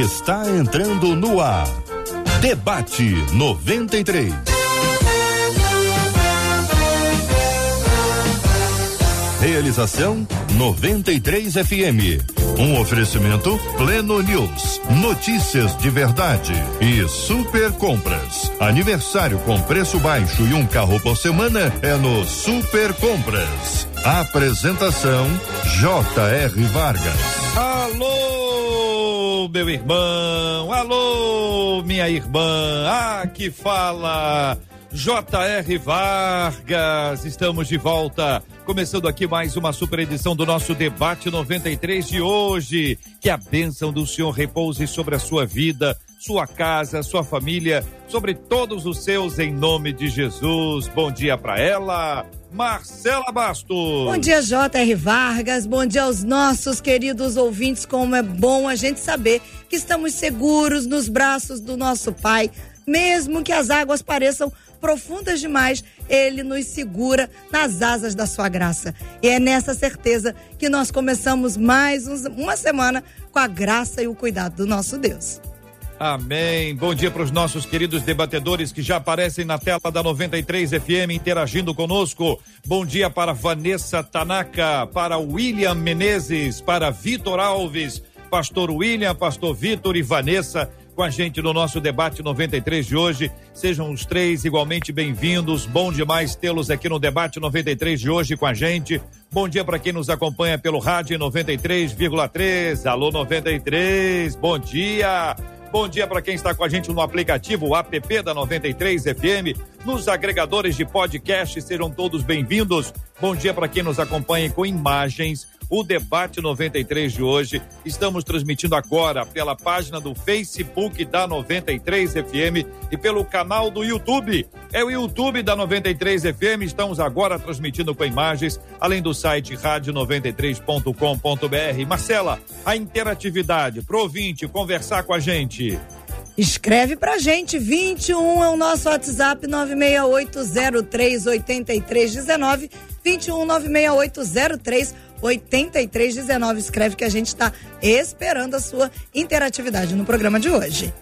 está entrando no ar. Debate 93. Realização 93 FM. Um oferecimento Pleno News. Notícias de verdade e super compras. Aniversário com preço baixo e um carro por semana é no Super Compras. Apresentação J.R. Vargas. Alô, meu irmão. Alô, minha irmã. Ah, que fala. J.R. Vargas, estamos de volta Começando aqui mais uma super edição do nosso debate 93 de hoje. Que a bênção do Senhor repouse sobre a sua vida, sua casa, sua família, sobre todos os seus, em nome de Jesus. Bom dia para ela. Marcela Bastos. Bom dia, J.R. Vargas. Bom dia aos nossos queridos ouvintes. Como é bom a gente saber que estamos seguros nos braços do nosso Pai, mesmo que as águas pareçam profundas demais, ele nos segura nas asas da sua graça. E é nessa certeza que nós começamos mais uma semana com a graça e o cuidado do nosso Deus. Amém. Bom dia para os nossos queridos debatedores que já aparecem na tela da 93 FM interagindo conosco. Bom dia para Vanessa Tanaka, para William Menezes, para Vitor Alves, Pastor William, Pastor Vitor e Vanessa com a gente no nosso debate 93 de hoje. Sejam os três igualmente bem-vindos. Bom demais tê-los aqui no debate 93 de hoje com a gente. Bom dia para quem nos acompanha pelo rádio 93,3. Alô 93. Bom dia. Bom dia para quem está com a gente no aplicativo app da 93 FM, nos agregadores de podcast, sejam todos bem-vindos. Bom dia para quem nos acompanha com imagens o debate 93 de hoje. Estamos transmitindo agora pela página do Facebook da 93 FM e pelo canal do YouTube. É o YouTube da 93 FM. Estamos agora transmitindo com imagens, além do site rádio93.com.br. Marcela, a interatividade pro ouvinte conversar com a gente. Escreve pra gente, 21 é o nosso WhatsApp 968038319, 21 96803 8319. Escreve que a gente está esperando a sua interatividade no programa de hoje.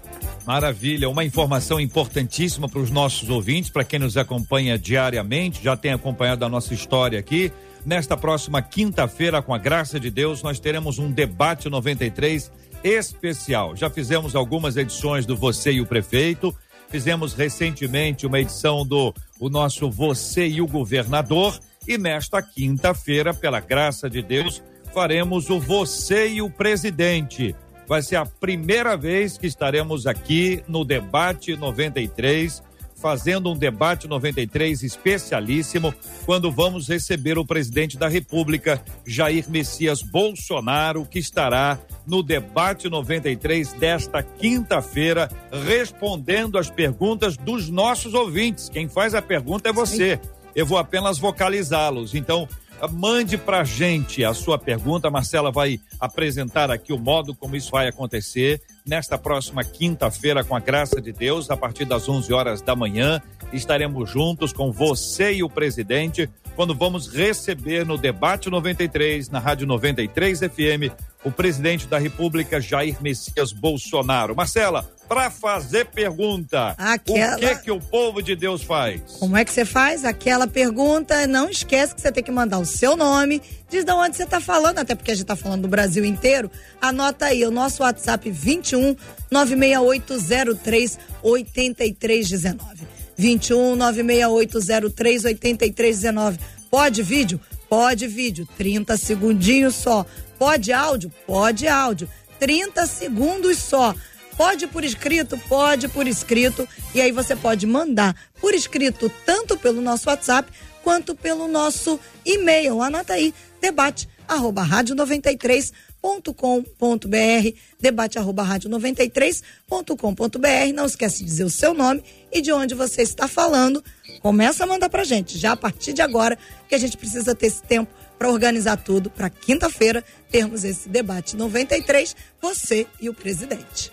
Maravilha, uma informação importantíssima para os nossos ouvintes, para quem nos acompanha diariamente, já tem acompanhado a nossa história aqui. Nesta próxima quinta-feira, com a graça de Deus, nós teremos um debate 93 especial. Já fizemos algumas edições do Você e o Prefeito, fizemos recentemente uma edição do o nosso Você e o Governador e nesta quinta-feira, pela graça de Deus, faremos o Você e o Presidente. Vai ser a primeira vez que estaremos aqui no Debate 93, fazendo um Debate 93 especialíssimo, quando vamos receber o presidente da República, Jair Messias Bolsonaro, que estará no Debate 93 desta quinta-feira, respondendo as perguntas dos nossos ouvintes. Quem faz a pergunta é você. Sim eu vou apenas vocalizá-los. Então, mande pra gente a sua pergunta. A Marcela vai apresentar aqui o modo como isso vai acontecer nesta próxima quinta-feira, com a graça de Deus, a partir das 11 horas da manhã. Estaremos juntos com você e o presidente quando vamos receber no Debate 93, na Rádio 93 FM, o presidente da República, Jair Messias Bolsonaro. Marcela, para fazer pergunta, Aquela... o que que o povo de Deus faz? Como é que você faz? Aquela pergunta, não esquece que você tem que mandar o seu nome, diz de onde você está falando, até porque a gente está falando do Brasil inteiro. Anota aí o nosso WhatsApp 21 96803 8319. 21 96803 8319. Pode vídeo? Pode vídeo. 30 segundinhos só. Pode áudio? Pode áudio. 30 segundos só. Pode por escrito? Pode por escrito. E aí você pode mandar por escrito tanto pelo nosso WhatsApp quanto pelo nosso e-mail. Anota aí, debate arroba rádio 93 93.com.br, debate arroba rádio 93.com.br. Não esquece de dizer o seu nome e de onde você está falando. Começa a mandar pra gente, já a partir de agora, que a gente precisa ter esse tempo para organizar tudo, para quinta-feira termos esse debate 93, você e o presidente.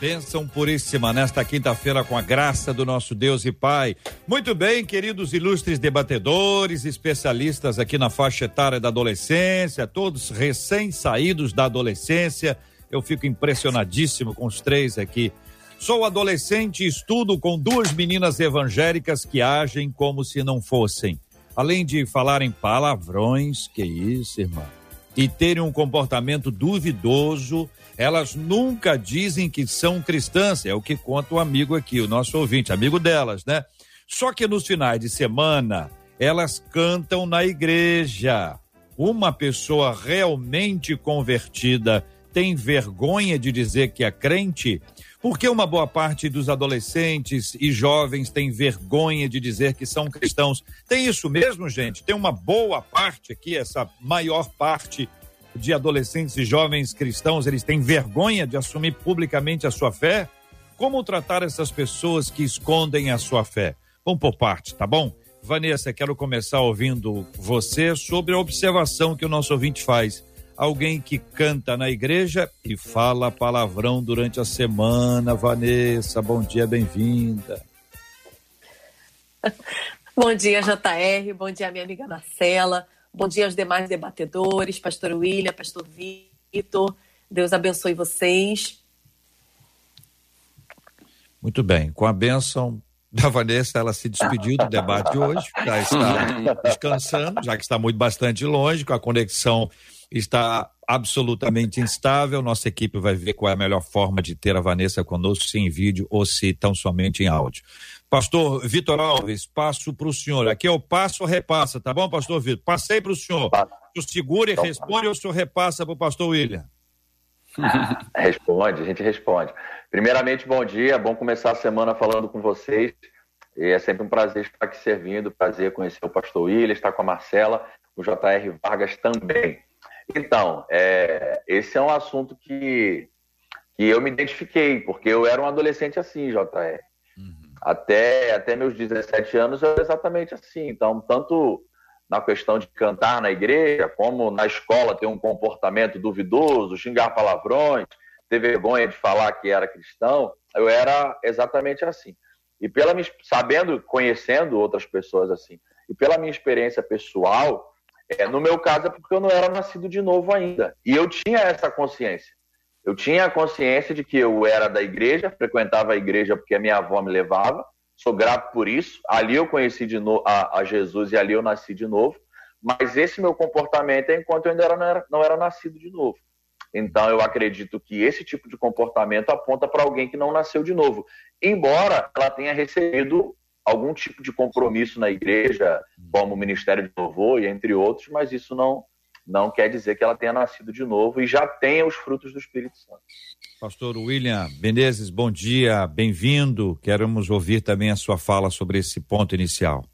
Bênção puríssima nesta quinta-feira com a graça do nosso Deus e Pai. Muito bem, queridos ilustres debatedores, especialistas aqui na faixa etária da adolescência, todos recém-saídos da adolescência, Eu fico impressionadíssimo com os três aqui. Sou adolescente e estudo com duas meninas evangélicas que agem como se não fossem. Além de falarem palavrões, que isso, irmão, e terem um comportamento duvidoso, elas nunca dizem que são cristãs. É o que conta o amigo aqui, o nosso ouvinte, amigo delas, né? Só que nos finais de semana, elas cantam na igreja. Uma pessoa realmente convertida tem vergonha de dizer que é crente? Por que uma boa parte dos adolescentes e jovens tem vergonha de dizer que são cristãos? Tem isso mesmo, gente? Tem uma boa parte aqui, essa maior parte de adolescentes e jovens cristãos, eles têm vergonha de assumir publicamente a sua fé? Como tratar essas pessoas que escondem a sua fé? Vamos por parte, tá bom? Vanessa, quero começar ouvindo você sobre a observação que o nosso ouvinte faz alguém que canta na igreja e fala palavrão durante a semana. Vanessa, bom dia, bem-vinda. bom dia, JR, bom dia, minha amiga Marcela, bom dia aos demais debatedores, pastor William, pastor Vitor. Deus abençoe vocês. Muito bem, com a bênção da Vanessa, ela se despediu do debate de hoje, já está descansando, já que está muito bastante longe, com a conexão está absolutamente instável. Nossa equipe vai ver qual é a melhor forma de ter a Vanessa conosco, se em vídeo ou se tão somente em áudio. Pastor Vitor Alves, passo para o senhor. Aqui eu passo, repassa, tá bom, pastor Vitor? Passei para o senhor. O segura e então, responde ou o senhor repassa para o pastor William? responde, a gente responde. Primeiramente, bom dia, bom começar a semana falando com vocês. É sempre um prazer estar aqui servindo, prazer conhecer o pastor William, estar com a Marcela, o JR Vargas também. Então, é, esse é um assunto que, que eu me identifiquei, porque eu era um adolescente assim, JR. Uhum. Até, até meus 17 anos eu era exatamente assim. Então, tanto na questão de cantar na igreja, como na escola ter um comportamento duvidoso, xingar palavrões, ter vergonha de falar que era cristão, eu era exatamente assim. E pela minha, sabendo, conhecendo outras pessoas assim, e pela minha experiência pessoal, é, no meu caso é porque eu não era nascido de novo ainda. E eu tinha essa consciência. Eu tinha a consciência de que eu era da igreja, frequentava a igreja porque a minha avó me levava. Sou grato por isso. Ali eu conheci de a, a, Jesus e ali eu nasci de novo. Mas esse meu comportamento é enquanto eu ainda era, não, era, não era nascido de novo. Então eu acredito que esse tipo de comportamento aponta para alguém que não nasceu de novo. Embora ela tenha recebido algum tipo de compromisso na igreja, como o Ministério de Louvor e entre outros, mas isso não, não quer dizer que ela tenha nascido de novo e já tenha os frutos do Espírito Santo. Pastor William Menezes, bom dia, bem-vindo. Queremos ouvir também a sua fala sobre esse ponto inicial.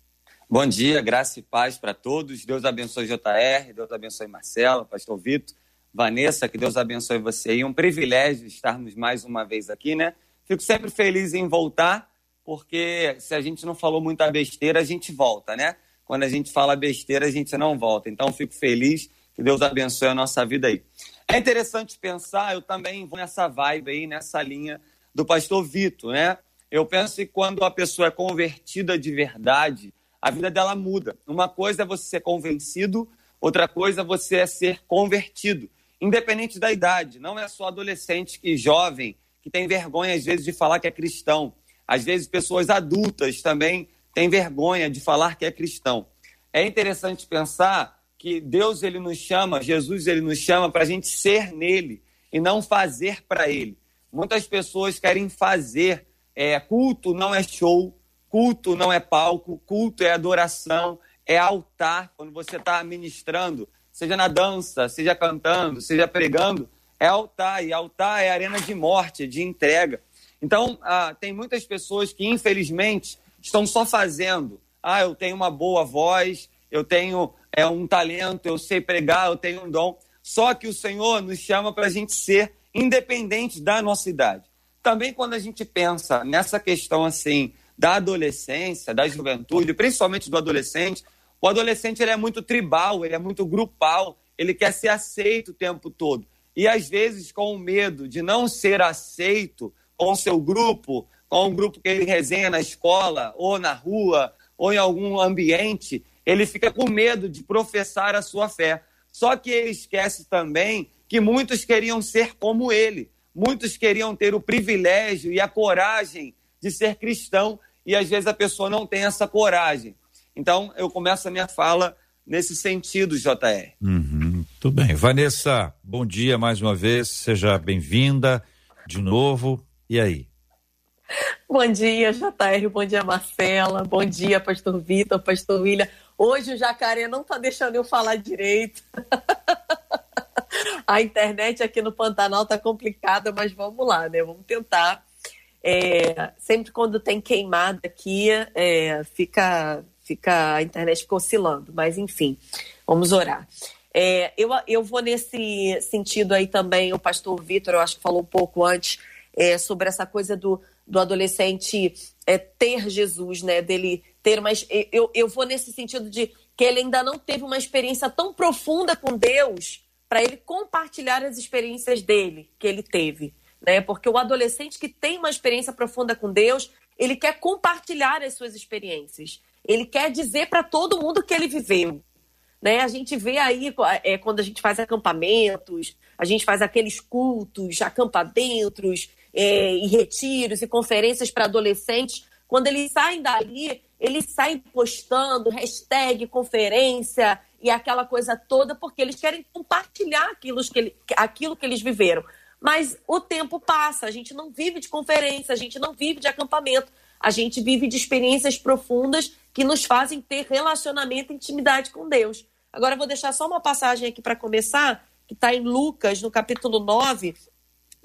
Bom dia, graça e paz para todos. Deus abençoe JR, Deus abençoe Marcela, Pastor Vitor, Vanessa, que Deus abençoe você. E um privilégio estarmos mais uma vez aqui, né? Fico sempre feliz em voltar porque se a gente não falou muita besteira, a gente volta, né? Quando a gente fala besteira, a gente não volta. Então, fico feliz que Deus abençoe a nossa vida aí. É interessante pensar, eu também vou nessa vibe aí, nessa linha do pastor Vitor, né? Eu penso que quando a pessoa é convertida de verdade, a vida dela muda. Uma coisa é você ser convencido, outra coisa é você é ser convertido, independente da idade. Não é só adolescente que jovem que tem vergonha às vezes de falar que é cristão. Às vezes, pessoas adultas também têm vergonha de falar que é cristão. É interessante pensar que Deus ele nos chama, Jesus ele nos chama para a gente ser nele e não fazer para ele. Muitas pessoas querem fazer. É, culto não é show, culto não é palco, culto é adoração, é altar. Quando você está ministrando, seja na dança, seja cantando, seja pregando, é altar. E altar é arena de morte, de entrega. Então, ah, tem muitas pessoas que, infelizmente, estão só fazendo. Ah, eu tenho uma boa voz, eu tenho é, um talento, eu sei pregar, eu tenho um dom. Só que o Senhor nos chama para a gente ser independente da nossa idade. Também quando a gente pensa nessa questão assim da adolescência, da juventude, principalmente do adolescente, o adolescente ele é muito tribal, ele é muito grupal, ele quer ser aceito o tempo todo. E às vezes, com o medo de não ser aceito, com o seu grupo, com um grupo que ele resenha na escola, ou na rua, ou em algum ambiente, ele fica com medo de professar a sua fé. Só que ele esquece também que muitos queriam ser como ele, muitos queriam ter o privilégio e a coragem de ser cristão, e às vezes a pessoa não tem essa coragem. Então, eu começo a minha fala nesse sentido, JR. Uhum, tudo bem. Vanessa, bom dia mais uma vez, seja bem-vinda de novo. E aí? Bom dia, JR, bom dia, Marcela, bom dia, Pastor Vitor, Pastor William. Hoje o jacaré não tá deixando eu falar direito. A internet aqui no Pantanal tá complicada, mas vamos lá, né? Vamos tentar. É, sempre quando tem queimada aqui, é, fica, fica a internet fica oscilando, mas enfim, vamos orar. É, eu, eu vou nesse sentido aí também, o pastor Vitor, eu acho que falou um pouco antes é, sobre essa coisa do, do adolescente é, ter Jesus, né? Dele ter mais. Eu, eu vou nesse sentido de que ele ainda não teve uma experiência tão profunda com Deus para ele compartilhar as experiências dele que ele teve. Né? Porque o adolescente que tem uma experiência profunda com Deus, ele quer compartilhar as suas experiências. Ele quer dizer para todo mundo que ele viveu. Né? A gente vê aí é, quando a gente faz acampamentos, a gente faz aqueles cultos, acampamentos é, e retiros e conferências para adolescentes. Quando eles saem dali, eles saem postando hashtag conferência e aquela coisa toda, porque eles querem compartilhar aquilo que, ele, aquilo que eles viveram. Mas o tempo passa, a gente não vive de conferência, a gente não vive de acampamento, a gente vive de experiências profundas que nos fazem ter relacionamento e intimidade com Deus. Agora eu vou deixar só uma passagem aqui para começar, que está em Lucas, no capítulo 9,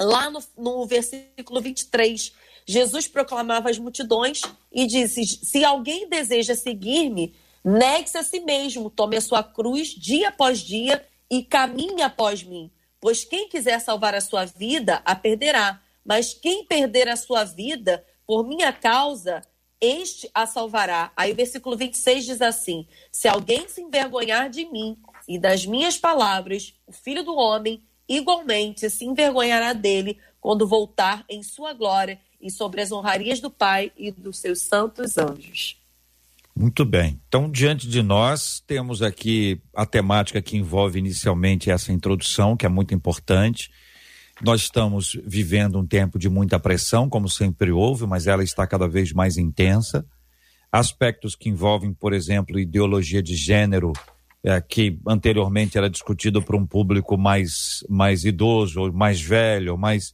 lá no, no versículo 23. Jesus proclamava às multidões e disse: Se alguém deseja seguir-me, negue-se a si mesmo, tome a sua cruz dia após dia e caminhe após mim. Pois quem quiser salvar a sua vida, a perderá. Mas quem perder a sua vida por minha causa, este a salvará. Aí o versículo 26 diz assim: Se alguém se envergonhar de mim e das minhas palavras, o filho do homem igualmente se envergonhará dele quando voltar em sua glória e sobre as honrarias do Pai e dos seus santos anjos. Muito bem. Então, diante de nós, temos aqui a temática que envolve inicialmente essa introdução, que é muito importante. Nós estamos vivendo um tempo de muita pressão, como sempre houve, mas ela está cada vez mais intensa. Aspectos que envolvem, por exemplo, ideologia de gênero, é, que anteriormente era discutido para um público mais, mais idoso, ou mais velho, ou mais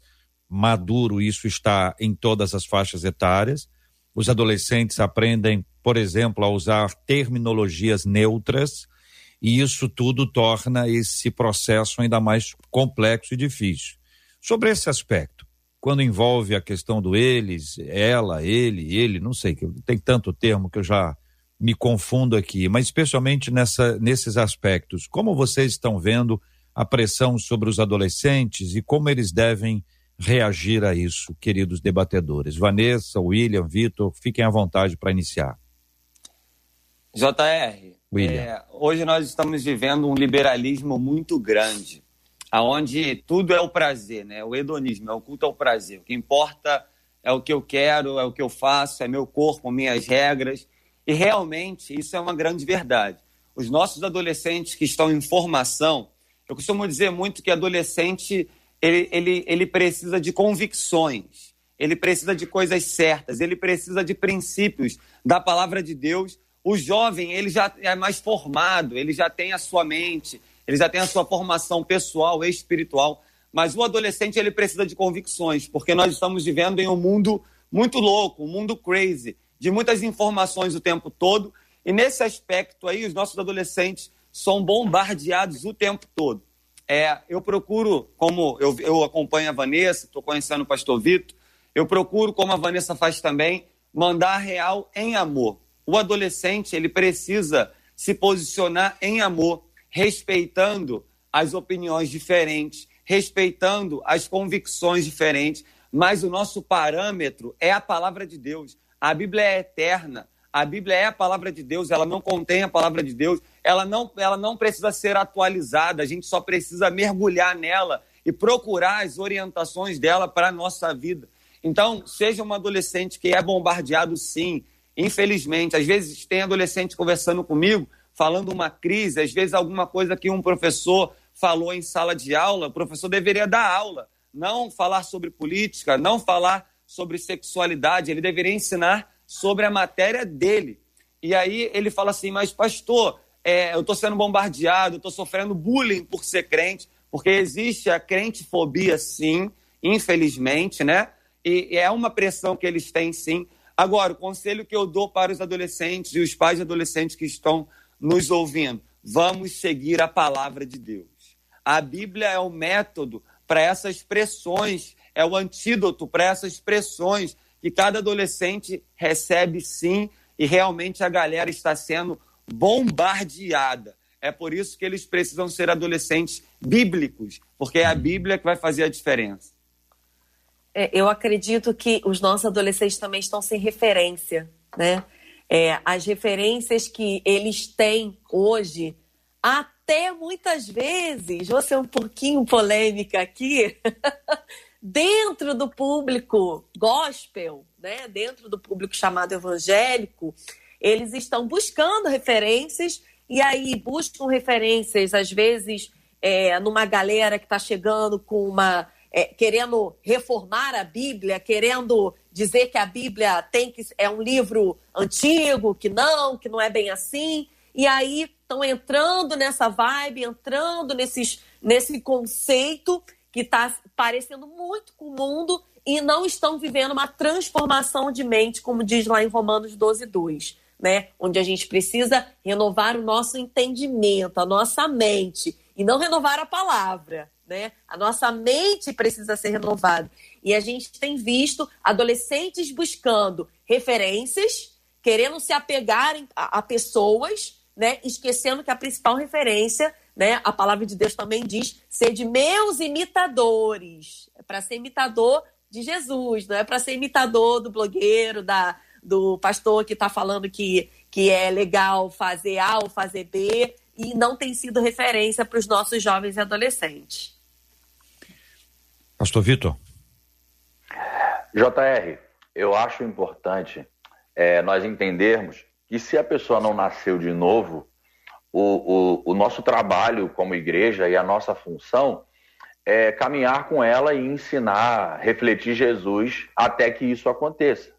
maduro, isso está em todas as faixas etárias. Os adolescentes aprendem, por exemplo, a usar terminologias neutras, e isso tudo torna esse processo ainda mais complexo e difícil. Sobre esse aspecto, quando envolve a questão do eles, ela, ele, ele, não sei, tem tanto termo que eu já me confundo aqui, mas especialmente nessa, nesses aspectos, como vocês estão vendo a pressão sobre os adolescentes e como eles devem reagir a isso, queridos debatedores? Vanessa, William, Vitor, fiquem à vontade para iniciar. JR, é, hoje nós estamos vivendo um liberalismo muito grande, aonde tudo é o prazer, né? O hedonismo, é o culto ao prazer. O que importa é o que eu quero, é o que eu faço, é meu corpo, minhas regras. E realmente isso é uma grande verdade. Os nossos adolescentes que estão em formação, eu costumo dizer muito que adolescente ele, ele, ele precisa de convicções, ele precisa de coisas certas, ele precisa de princípios da palavra de Deus. O jovem ele já é mais formado, ele já tem a sua mente, ele já tem a sua formação pessoal e espiritual. Mas o adolescente ele precisa de convicções, porque nós estamos vivendo em um mundo muito louco, um mundo crazy de muitas informações o tempo todo. E nesse aspecto aí, os nossos adolescentes são bombardeados o tempo todo. É, eu procuro, como eu, eu acompanho a Vanessa, estou conhecendo o pastor Vitor, eu procuro, como a Vanessa faz também, mandar real em amor. O adolescente, ele precisa se posicionar em amor, respeitando as opiniões diferentes, respeitando as convicções diferentes, mas o nosso parâmetro é a palavra de Deus. A Bíblia é eterna. A Bíblia é a palavra de Deus, ela não contém a palavra de Deus, ela não, ela não precisa ser atualizada, a gente só precisa mergulhar nela e procurar as orientações dela para a nossa vida. Então, seja um adolescente que é bombardeado, sim, infelizmente. Às vezes tem adolescente conversando comigo, falando uma crise, às vezes alguma coisa que um professor falou em sala de aula, o professor deveria dar aula, não falar sobre política, não falar sobre sexualidade, ele deveria ensinar sobre a matéria dele. E aí ele fala assim: Mas, pastor, é, eu estou sendo bombardeado, estou sofrendo bullying por ser crente, porque existe a crentefobia, sim, infelizmente, né? E, e é uma pressão que eles têm, sim. Agora, o conselho que eu dou para os adolescentes e os pais de adolescentes que estão nos ouvindo: vamos seguir a palavra de Deus. A Bíblia é o método para essas pressões, é o antídoto para essas pressões que cada adolescente recebe sim e realmente a galera está sendo bombardeada. É por isso que eles precisam ser adolescentes bíblicos, porque é a Bíblia que vai fazer a diferença. É, eu acredito que os nossos adolescentes também estão sem referência, né? É, as referências que eles têm hoje, até muitas vezes, vou ser um pouquinho polêmica aqui, dentro do público gospel, né, dentro do público chamado evangélico, eles estão buscando referências e aí buscam referências, às vezes, é, numa galera que está chegando com uma. É, querendo reformar a Bíblia, querendo dizer que a Bíblia tem que é um livro antigo, que não, que não é bem assim. E aí estão entrando nessa vibe, entrando nesses, nesse conceito que está parecendo muito com o mundo e não estão vivendo uma transformação de mente, como diz lá em Romanos 12, 2, né? Onde a gente precisa renovar o nosso entendimento, a nossa mente, e não renovar a palavra, né? A nossa mente precisa ser renovada. E a gente tem visto adolescentes buscando referências, querendo se apegarem a, a pessoas, né? Esquecendo que a principal referência né? A palavra de Deus também diz: ser de meus imitadores. É para ser imitador de Jesus, não é para ser imitador do blogueiro, da, do pastor que está falando que, que é legal fazer A ou fazer B e não tem sido referência para os nossos jovens e adolescentes. Pastor Vitor. JR, eu acho importante é, nós entendermos que se a pessoa não nasceu de novo, o, o, o nosso trabalho como igreja e a nossa função é caminhar com ela e ensinar, refletir Jesus até que isso aconteça.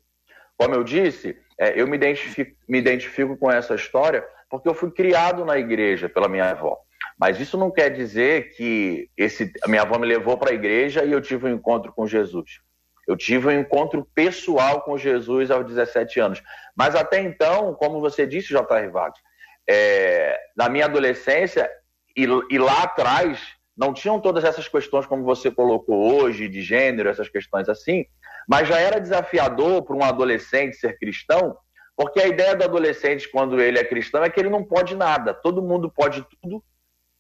Como eu disse, é, eu me identifico, me identifico com essa história porque eu fui criado na igreja pela minha avó. Mas isso não quer dizer que esse, a minha avó me levou para a igreja e eu tive um encontro com Jesus. Eu tive um encontro pessoal com Jesus aos 17 anos. Mas até então, como você disse, J.R. Vargas, é, na minha adolescência e, e, lá atrás não tinham todas essas questões como você colocou hoje, de gênero, essas questões assim, mas já era desafiador para um adolescente ser cristão, porque a ideia do adolescente, quando ele é cristão, é que ele não pode nada. Todo mundo pode tudo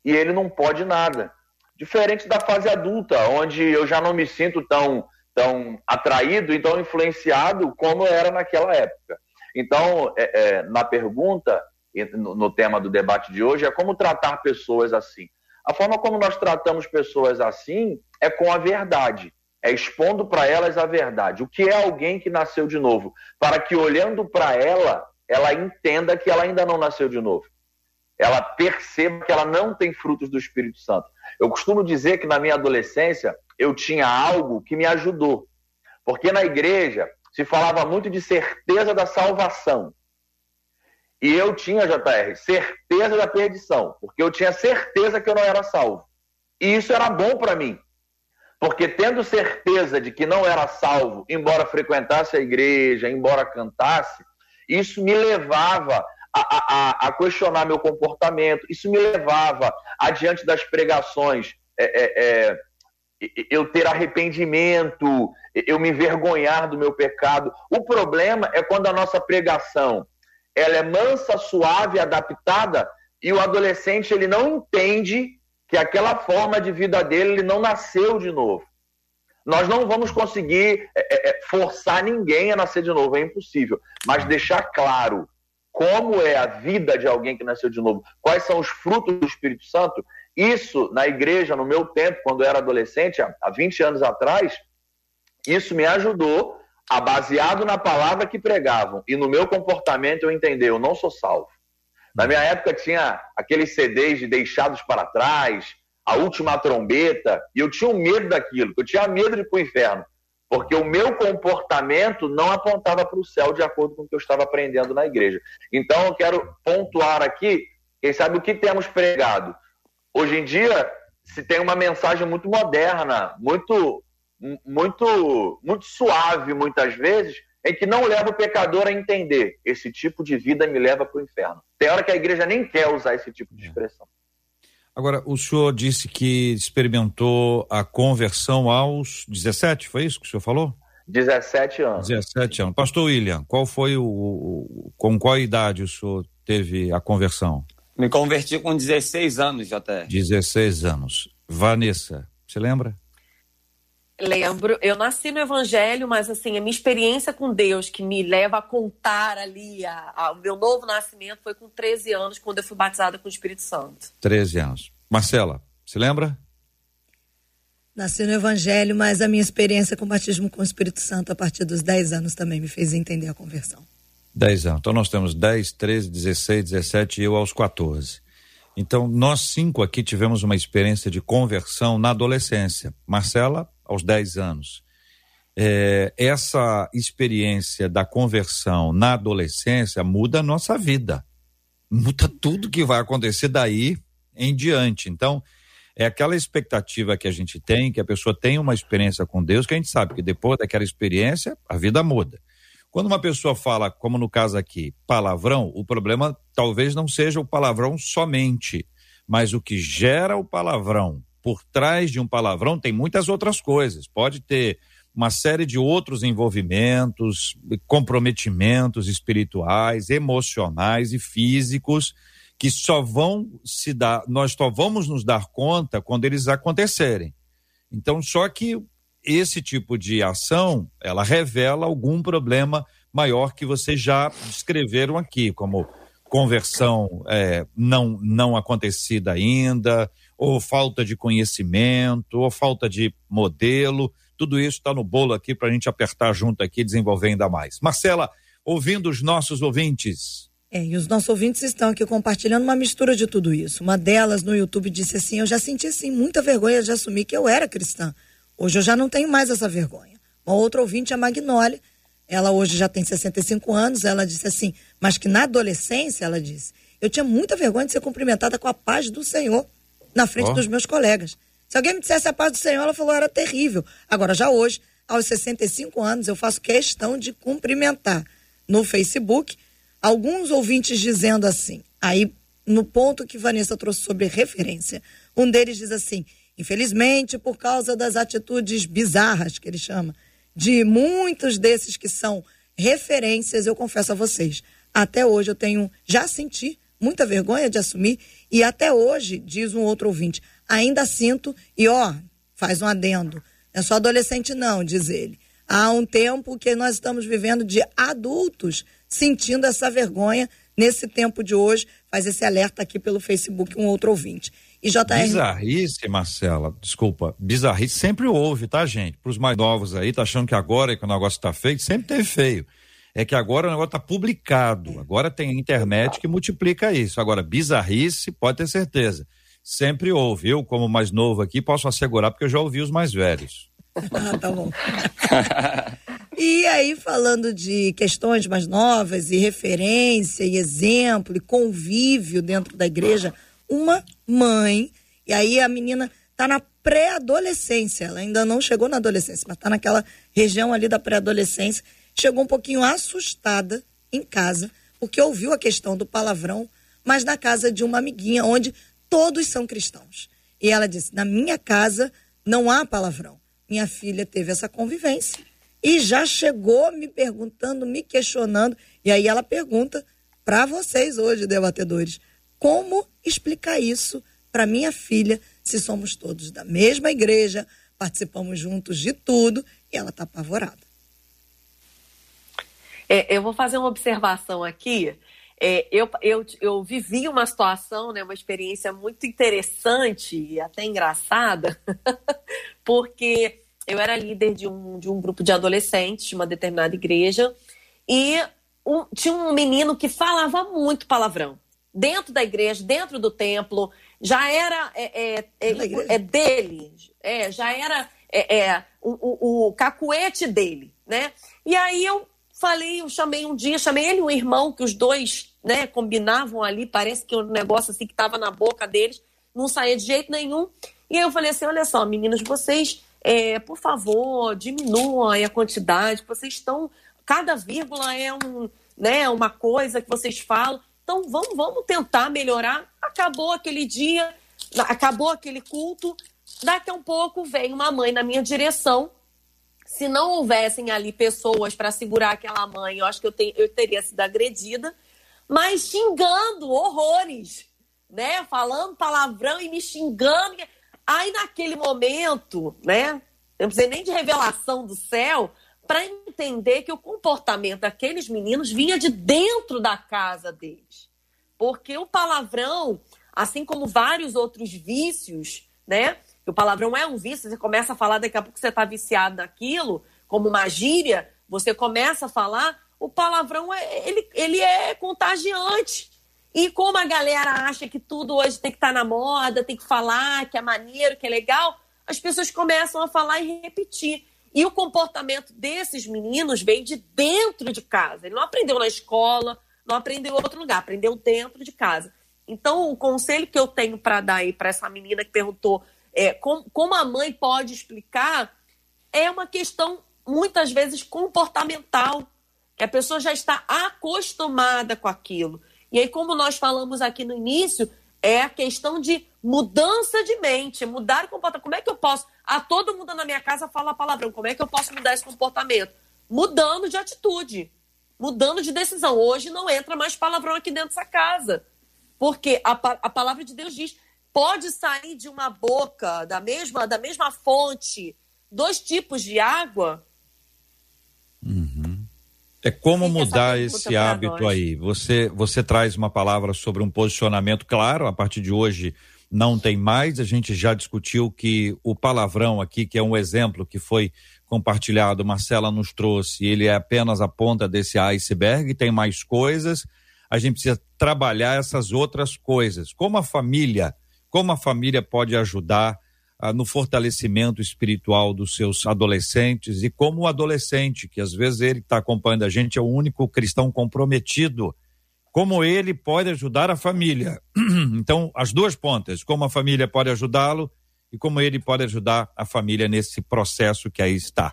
e ele não pode nada. Diferente da fase adulta, onde eu já não me sinto tão, tão atraído e tão influenciado como era naquela época. Então, é, é, na pergunta, no tema do debate de hoje é como tratar pessoas assim. A forma como nós tratamos pessoas assim é com a verdade, é expondo para elas a verdade. O que é alguém que nasceu de novo? Para que olhando para ela, ela entenda que ela ainda não nasceu de novo. Ela perceba que ela não tem frutos do Espírito Santo. Eu costumo dizer que na minha adolescência eu tinha algo que me ajudou. Porque na igreja se falava muito de certeza da salvação. E eu tinha, JR, certeza da perdição, porque eu tinha certeza que eu não era salvo. E isso era bom para mim, porque tendo certeza de que não era salvo, embora frequentasse a igreja, embora cantasse, isso me levava a, a, a questionar meu comportamento, isso me levava, adiante das pregações, é, é, é, eu ter arrependimento, eu me envergonhar do meu pecado. O problema é quando a nossa pregação ela é mansa, suave, adaptada, e o adolescente ele não entende que aquela forma de vida dele ele não nasceu de novo. Nós não vamos conseguir é, é, é, forçar ninguém a nascer de novo, é impossível. Mas deixar claro como é a vida de alguém que nasceu de novo, quais são os frutos do Espírito Santo, isso na igreja, no meu tempo, quando eu era adolescente, há 20 anos atrás, isso me ajudou a baseado na palavra que pregavam e no meu comportamento eu entendi, eu não sou salvo. Na minha época tinha aqueles CDs de deixados para trás, a última trombeta, e eu tinha um medo daquilo, eu tinha medo de ir para o inferno, porque o meu comportamento não apontava para o céu de acordo com o que eu estava aprendendo na igreja. Então eu quero pontuar aqui, quem sabe o que temos pregado. Hoje em dia se tem uma mensagem muito moderna, muito muito muito suave muitas vezes, em que não leva o pecador a entender esse tipo de vida me leva para o inferno. Tem hora que a igreja nem quer usar esse tipo de é. expressão. Agora, o senhor disse que experimentou a conversão aos 17, foi isso que o senhor falou? 17 anos. 17 anos. Pastor William, qual foi o. Com qual idade o senhor teve a conversão? Me converti com 16 anos, JR. 16 anos. Vanessa, você lembra? Lembro, eu nasci no Evangelho, mas assim, a minha experiência com Deus que me leva a contar ali a, a, o meu novo nascimento foi com 13 anos, quando eu fui batizada com o Espírito Santo. 13 anos. Marcela, se lembra? Nasci no Evangelho, mas a minha experiência com o batismo com o Espírito Santo a partir dos 10 anos também me fez entender a conversão. 10 anos. Então nós temos 10, 13, 16, 17 e eu aos 14. Então nós cinco aqui tivemos uma experiência de conversão na adolescência. Marcela, aos 10 anos. É, essa experiência da conversão na adolescência muda a nossa vida. Muda tudo que vai acontecer daí em diante. Então, é aquela expectativa que a gente tem, que a pessoa tem uma experiência com Deus, que a gente sabe que depois daquela experiência, a vida muda. Quando uma pessoa fala, como no caso aqui, palavrão, o problema talvez não seja o palavrão somente, mas o que gera o palavrão por trás de um palavrão tem muitas outras coisas. Pode ter uma série de outros envolvimentos, comprometimentos espirituais, emocionais e físicos que só vão se dar, nós só vamos nos dar conta quando eles acontecerem. Então, só que esse tipo de ação, ela revela algum problema maior que vocês já descreveram aqui, como conversão é, não, não acontecida ainda, ou falta de conhecimento, ou falta de modelo. Tudo isso está no bolo aqui para a gente apertar junto aqui e desenvolver ainda mais. Marcela, ouvindo os nossos ouvintes. É, e os nossos ouvintes estão aqui compartilhando uma mistura de tudo isso. Uma delas no YouTube disse assim: Eu já senti assim, muita vergonha de assumir que eu era cristã. Hoje eu já não tenho mais essa vergonha. Uma outra ouvinte, a Magnólia, ela hoje já tem 65 anos, ela disse assim, mas que na adolescência, ela disse, eu tinha muita vergonha de ser cumprimentada com a paz do Senhor na frente oh. dos meus colegas. Se alguém me dissesse a paz do Senhor, ela falou, era terrível. Agora, já hoje, aos 65 anos, eu faço questão de cumprimentar no Facebook alguns ouvintes dizendo assim, aí no ponto que Vanessa trouxe sobre referência, um deles diz assim, infelizmente, por causa das atitudes bizarras, que ele chama, de muitos desses que são referências, eu confesso a vocês, até hoje eu tenho, já senti muita vergonha de assumir e até hoje, diz um outro ouvinte, ainda sinto e ó, faz um adendo, não é só adolescente não, diz ele. Há um tempo que nós estamos vivendo de adultos sentindo essa vergonha nesse tempo de hoje, faz esse alerta aqui pelo Facebook um outro ouvinte. E JR... Bizarrice, Marcela, desculpa, bizarrice sempre houve, tá, gente? Para os mais novos aí, tá achando que agora que o negócio tá feio, sempre teve feio. É que agora o negócio tá publicado, agora tem internet que multiplica isso. Agora, bizarrice, pode ter certeza. Sempre houve. Eu, como mais novo aqui, posso assegurar, porque eu já ouvi os mais velhos. ah, tá bom. e aí, falando de questões mais novas e referência e exemplo e convívio dentro da igreja, uma mãe, e aí a menina tá na pré-adolescência, ela ainda não chegou na adolescência, mas tá naquela região ali da pré-adolescência, chegou um pouquinho assustada em casa, porque ouviu a questão do palavrão, mas na casa de uma amiguinha, onde todos são cristãos. E ela disse: Na minha casa não há palavrão. Minha filha teve essa convivência e já chegou me perguntando, me questionando. E aí ela pergunta para vocês hoje, debatedores: como explicar isso para minha filha se somos todos da mesma igreja, participamos juntos de tudo e ela está apavorada? É, eu vou fazer uma observação aqui. É, eu, eu, eu vivi uma situação, né, uma experiência muito interessante e até engraçada, porque eu era líder de um, de um grupo de adolescentes de uma determinada igreja e um, tinha um menino que falava muito palavrão dentro da igreja, dentro do templo, já era é, é, é, é dele, é, já era é, é, o, o, o, cacuete dele, né? E aí eu falei, eu chamei um dia, chamei ele e um irmão, que os dois né, combinavam ali, parece que o um negócio assim que estava na boca deles, não saía de jeito nenhum. E aí eu falei assim, olha só, meninas, vocês, é, por favor, diminuam a quantidade, vocês estão, cada vírgula é um, né, uma coisa que vocês falam, então vamos, vamos tentar melhorar. Acabou aquele dia, acabou aquele culto, daqui a um pouco vem uma mãe na minha direção, se não houvessem ali pessoas para segurar aquela mãe, eu acho que eu, te, eu teria sido agredida, mas xingando horrores, né? Falando palavrão e me xingando. Aí naquele momento, né? Eu não precisei nem de revelação do céu para entender que o comportamento daqueles meninos vinha de dentro da casa deles. Porque o palavrão, assim como vários outros vícios, né? O palavrão é um vício, você começa a falar, daqui a pouco você está viciado naquilo, como uma gíria, você começa a falar, o palavrão é, ele, ele é contagiante. E como a galera acha que tudo hoje tem que estar tá na moda, tem que falar, que é maneiro, que é legal, as pessoas começam a falar e repetir. E o comportamento desses meninos veio de dentro de casa. Ele não aprendeu na escola, não aprendeu em outro lugar, aprendeu dentro de casa. Então, o conselho que eu tenho para dar aí para essa menina que perguntou é, com, como a mãe pode explicar, é uma questão muitas vezes comportamental, que a pessoa já está acostumada com aquilo. E aí, como nós falamos aqui no início, é a questão de mudança de mente, mudar o comportamento. Como é que eu posso? Ah, todo mundo na minha casa fala palavrão. Como é que eu posso mudar esse comportamento? Mudando de atitude, mudando de decisão. Hoje não entra mais palavrão aqui dentro dessa casa. Porque a, a palavra de Deus diz: pode sair de uma boca, da mesma, da mesma fonte, dois tipos de água? Uhum. É como mudar esse hábito nós. aí. Você, você traz uma palavra sobre um posicionamento claro, a partir de hoje não tem mais. A gente já discutiu que o palavrão aqui, que é um exemplo que foi compartilhado, Marcela nos trouxe, ele é apenas a ponta desse iceberg, tem mais coisas. A gente precisa trabalhar essas outras coisas. Como a família como a família pode ajudar ah, no fortalecimento espiritual dos seus adolescentes e como o adolescente, que às vezes ele está acompanhando a gente, é o único cristão comprometido, como ele pode ajudar a família. Então, as duas pontas, como a família pode ajudá-lo e como ele pode ajudar a família nesse processo que aí está.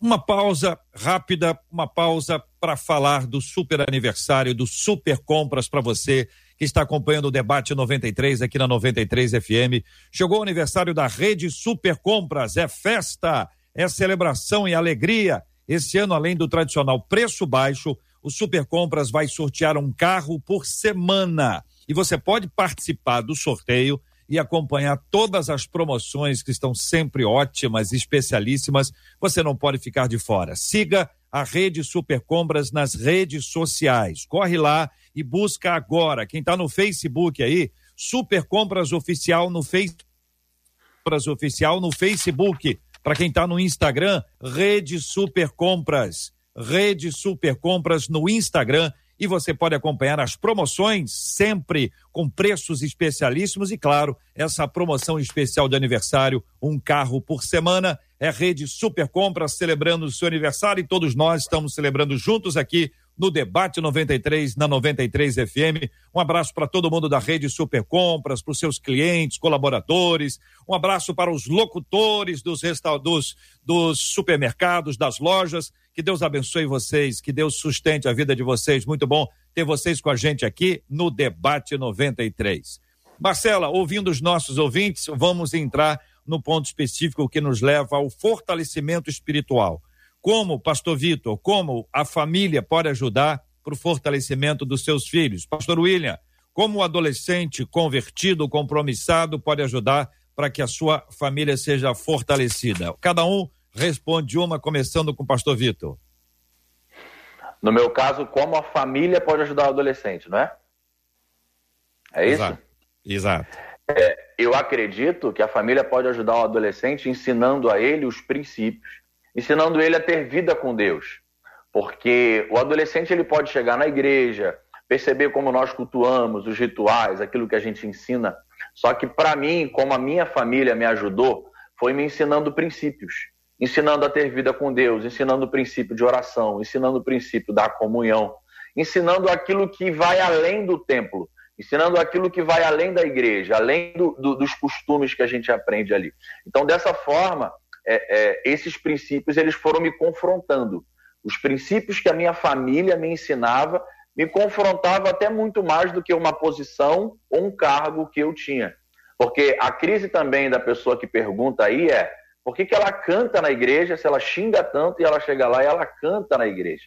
Uma pausa rápida, uma pausa para falar do super aniversário, do super compras para você está acompanhando o debate 93 aqui na 93 FM. Chegou o aniversário da Rede Super Compras. É festa, é celebração e alegria. Esse ano, além do tradicional preço baixo, o Super Compras vai sortear um carro por semana. E você pode participar do sorteio e acompanhar todas as promoções que estão sempre ótimas, especialíssimas. Você não pode ficar de fora. Siga a Rede Super Compras nas redes sociais. Corre lá e busca agora. Quem está no Facebook aí, Super Compras Oficial no Facebook. Compras Oficial no Facebook. Para quem está no Instagram, Rede Super Compras. Rede Super Compras no Instagram e você pode acompanhar as promoções sempre com preços especialíssimos e claro, essa promoção especial de aniversário, um carro por semana, é rede Super Compras celebrando o seu aniversário e todos nós estamos celebrando juntos aqui no Debate 93, na 93 FM. Um abraço para todo mundo da rede Super Compras, para os seus clientes, colaboradores. Um abraço para os locutores dos, dos, dos supermercados, das lojas. Que Deus abençoe vocês, que Deus sustente a vida de vocês. Muito bom ter vocês com a gente aqui no Debate 93. Marcela, ouvindo os nossos ouvintes, vamos entrar no ponto específico que nos leva ao fortalecimento espiritual. Como, pastor Vitor, como a família pode ajudar para o fortalecimento dos seus filhos? Pastor William, como o adolescente convertido, compromissado, pode ajudar para que a sua família seja fortalecida? Cada um responde uma, começando com o pastor Vitor. No meu caso, como a família pode ajudar o adolescente, não é? É isso? Exato. Exato. É, eu acredito que a família pode ajudar o adolescente ensinando a ele os princípios ensinando ele a ter vida com Deus. Porque o adolescente ele pode chegar na igreja, perceber como nós cultuamos, os rituais, aquilo que a gente ensina. Só que para mim, como a minha família me ajudou, foi me ensinando princípios, ensinando a ter vida com Deus, ensinando o princípio de oração, ensinando o princípio da comunhão, ensinando aquilo que vai além do templo, ensinando aquilo que vai além da igreja, além do, do, dos costumes que a gente aprende ali. Então, dessa forma, é, é, esses princípios eles foram me confrontando. Os princípios que a minha família me ensinava me confrontava até muito mais do que uma posição ou um cargo que eu tinha. Porque a crise também da pessoa que pergunta aí é por que, que ela canta na igreja se ela xinga tanto e ela chega lá e ela canta na igreja?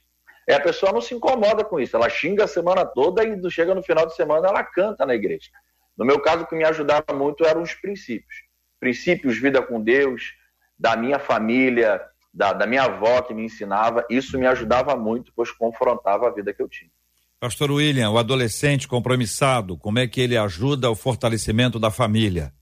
É, a pessoa não se incomoda com isso, ela xinga a semana toda e chega no final de semana ela canta na igreja. No meu caso, o que me ajudava muito eram os princípios. Princípios, vida com Deus, da minha família, da, da minha avó que me ensinava, isso me ajudava muito, pois confrontava a vida que eu tinha. Pastor William, o adolescente compromissado, como é que ele ajuda o fortalecimento da família?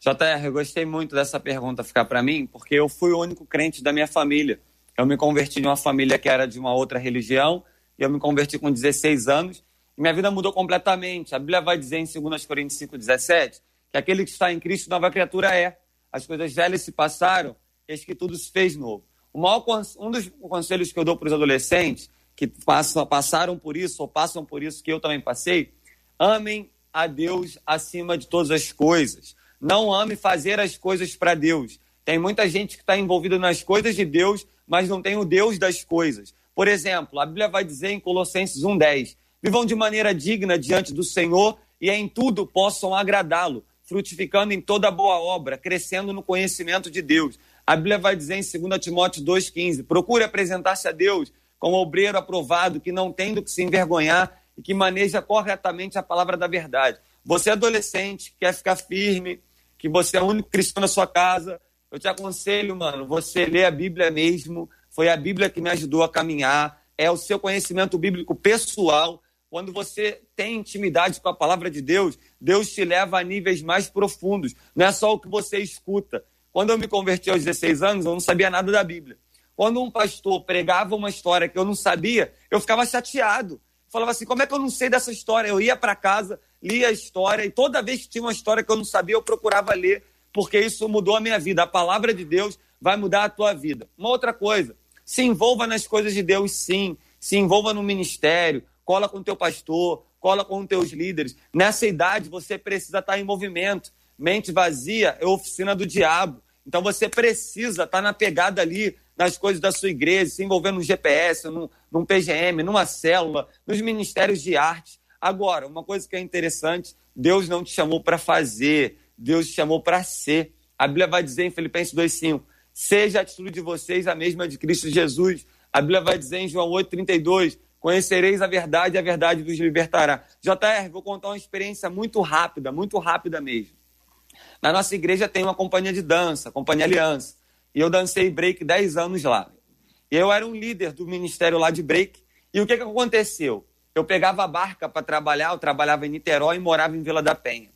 JR, eu gostei muito dessa pergunta ficar para mim, porque eu fui o único crente da minha família. Eu me converti em uma família que era de uma outra religião, e eu me converti com 16 anos, e minha vida mudou completamente. A Bíblia vai dizer em 2 Coríntios 5,17 que aquele que está em Cristo, nova criatura é. As coisas velhas se passaram, eis que tudo se fez novo. Um dos conselhos que eu dou para os adolescentes que passam, passaram por isso ou passam por isso que eu também passei, amem a Deus acima de todas as coisas. Não ame fazer as coisas para Deus. Tem muita gente que está envolvida nas coisas de Deus, mas não tem o Deus das coisas. Por exemplo, a Bíblia vai dizer em Colossenses 1,10: Vivam de maneira digna diante do Senhor e em tudo possam agradá-lo, frutificando em toda boa obra, crescendo no conhecimento de Deus. A Bíblia vai dizer em 2 Timóteo 2,15: Procure apresentar-se a Deus como obreiro aprovado, que não tem do que se envergonhar e que maneja corretamente a palavra da verdade. Você é adolescente, quer ficar firme, que você é o único cristão na sua casa, eu te aconselho, mano, você lê a Bíblia mesmo, foi a Bíblia que me ajudou a caminhar, é o seu conhecimento bíblico pessoal. Quando você tem intimidade com a palavra de Deus, Deus te leva a níveis mais profundos. Não é só o que você escuta. Quando eu me converti aos 16 anos, eu não sabia nada da Bíblia. Quando um pastor pregava uma história que eu não sabia, eu ficava chateado. Falava assim: como é que eu não sei dessa história? Eu ia para casa, lia a história, e toda vez que tinha uma história que eu não sabia, eu procurava ler, porque isso mudou a minha vida. A palavra de Deus vai mudar a tua vida. Uma outra coisa, se envolva nas coisas de Deus, sim. Se envolva no ministério, cola com o teu pastor, cola com os teus líderes. Nessa idade, você precisa estar em movimento. Mente vazia é oficina do diabo. Então você precisa estar na pegada ali nas coisas da sua igreja, se envolvendo no GPS, num, num PGM, numa célula, nos ministérios de arte. Agora, uma coisa que é interessante, Deus não te chamou para fazer, Deus te chamou para ser. A Bíblia vai dizer em Filipenses 2,5: seja a atitude de vocês a mesma de Cristo Jesus. A Bíblia vai dizer em João 8,32: conhecereis a verdade e a verdade vos libertará. JR, vou contar uma experiência muito rápida, muito rápida mesmo. Na nossa igreja tem uma companhia de dança, Companhia Aliança. E eu dancei break 10 anos lá. E eu era um líder do ministério lá de break. E o que, que aconteceu? Eu pegava a barca para trabalhar, eu trabalhava em Niterói e morava em Vila da Penha.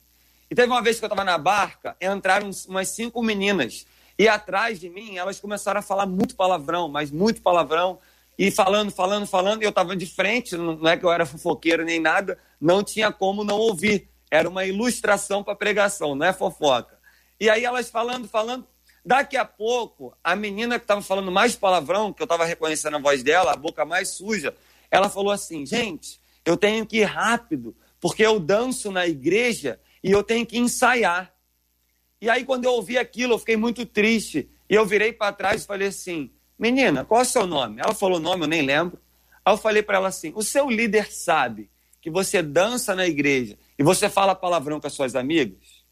E teve uma vez que eu estava na barca, entraram umas cinco meninas. E atrás de mim, elas começaram a falar muito palavrão, mas muito palavrão. E falando, falando, falando. E eu estava de frente, não é que eu era fofoqueiro nem nada, não tinha como não ouvir. Era uma ilustração para pregação, não é fofoca. E aí elas falando, falando. Daqui a pouco, a menina que estava falando mais palavrão, que eu estava reconhecendo a voz dela, a boca mais suja, ela falou assim: gente, eu tenho que ir rápido, porque eu danço na igreja e eu tenho que ensaiar. E aí, quando eu ouvi aquilo, eu fiquei muito triste. E eu virei para trás e falei assim: menina, qual é o seu nome? Ela falou o nome, eu nem lembro. Aí eu falei para ela assim: o seu líder sabe que você dança na igreja e você fala palavrão com as suas amigas?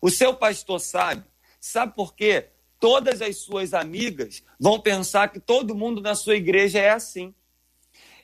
O seu pastor sabe? Sabe por quê? todas as suas amigas vão pensar que todo mundo na sua igreja é assim.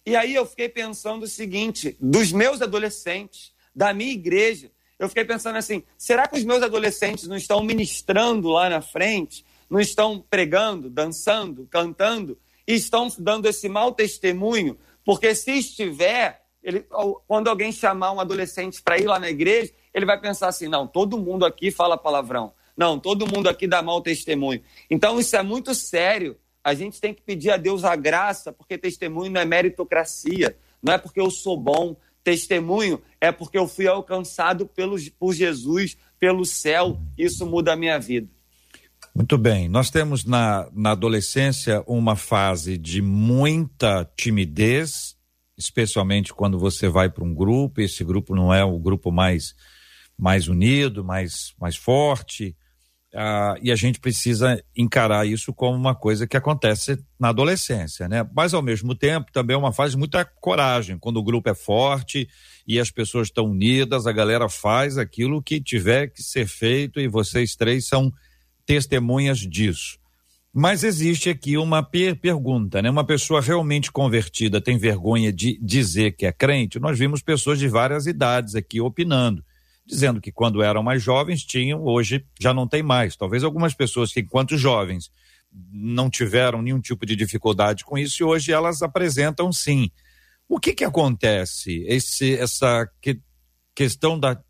E aí eu fiquei pensando o seguinte: dos meus adolescentes, da minha igreja, eu fiquei pensando assim: será que os meus adolescentes não estão ministrando lá na frente, não estão pregando, dançando, cantando, e estão dando esse mau testemunho? Porque se estiver, ele, quando alguém chamar um adolescente para ir lá na igreja, ele vai pensar assim: não, todo mundo aqui fala palavrão. Não, todo mundo aqui dá mau testemunho. Então isso é muito sério. A gente tem que pedir a Deus a graça, porque testemunho não é meritocracia. não é porque eu sou bom. Testemunho é porque eu fui alcançado pelo, por Jesus, pelo céu. Isso muda a minha vida. Muito bem. Nós temos na, na adolescência uma fase de muita timidez, especialmente quando você vai para um grupo, esse grupo não é o grupo mais, mais unido, mais, mais forte. Ah, e a gente precisa encarar isso como uma coisa que acontece na adolescência, né? Mas ao mesmo tempo também é uma fase de muita coragem, quando o grupo é forte e as pessoas estão unidas, a galera faz aquilo que tiver que ser feito e vocês três são testemunhas disso. Mas existe aqui uma per pergunta, né? Uma pessoa realmente convertida tem vergonha de dizer que é crente? Nós vimos pessoas de várias idades aqui opinando dizendo que quando eram mais jovens tinham, hoje já não tem mais. Talvez algumas pessoas que, enquanto jovens, não tiveram nenhum tipo de dificuldade com isso e hoje elas apresentam sim. O que que acontece? Esse, essa que, questão da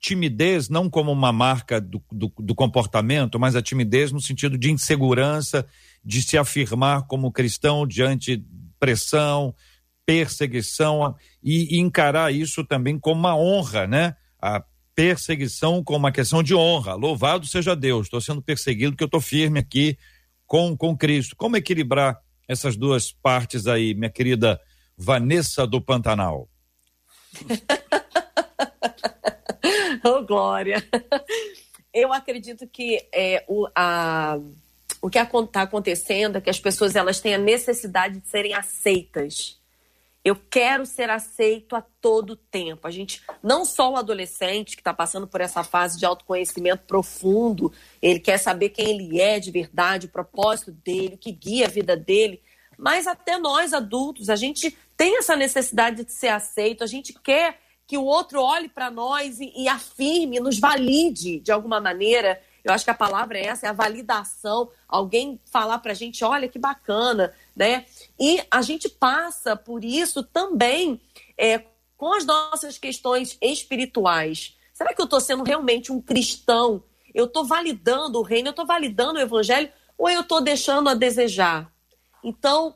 timidez, não como uma marca do, do, do, comportamento, mas a timidez no sentido de insegurança, de se afirmar como cristão diante pressão, perseguição e, e encarar isso também como uma honra, né? a perseguição como uma questão de honra. Louvado seja Deus, estou sendo perseguido porque eu estou firme aqui com, com Cristo. Como equilibrar essas duas partes aí, minha querida Vanessa do Pantanal? oh, Glória! Eu acredito que é, o, a, o que está acontecendo é que as pessoas elas têm a necessidade de serem aceitas eu quero ser aceito a todo tempo. A gente, não só o adolescente que está passando por essa fase de autoconhecimento profundo, ele quer saber quem ele é de verdade, o propósito dele, o que guia a vida dele, mas até nós adultos, a gente tem essa necessidade de ser aceito, a gente quer que o outro olhe para nós e, e afirme, nos valide de alguma maneira. Eu acho que a palavra é essa, é a validação. Alguém falar para a gente, olha que bacana, né? E a gente passa por isso também é, com as nossas questões espirituais. Será que eu estou sendo realmente um cristão? Eu estou validando o reino, eu estou validando o evangelho ou eu estou deixando a desejar? Então,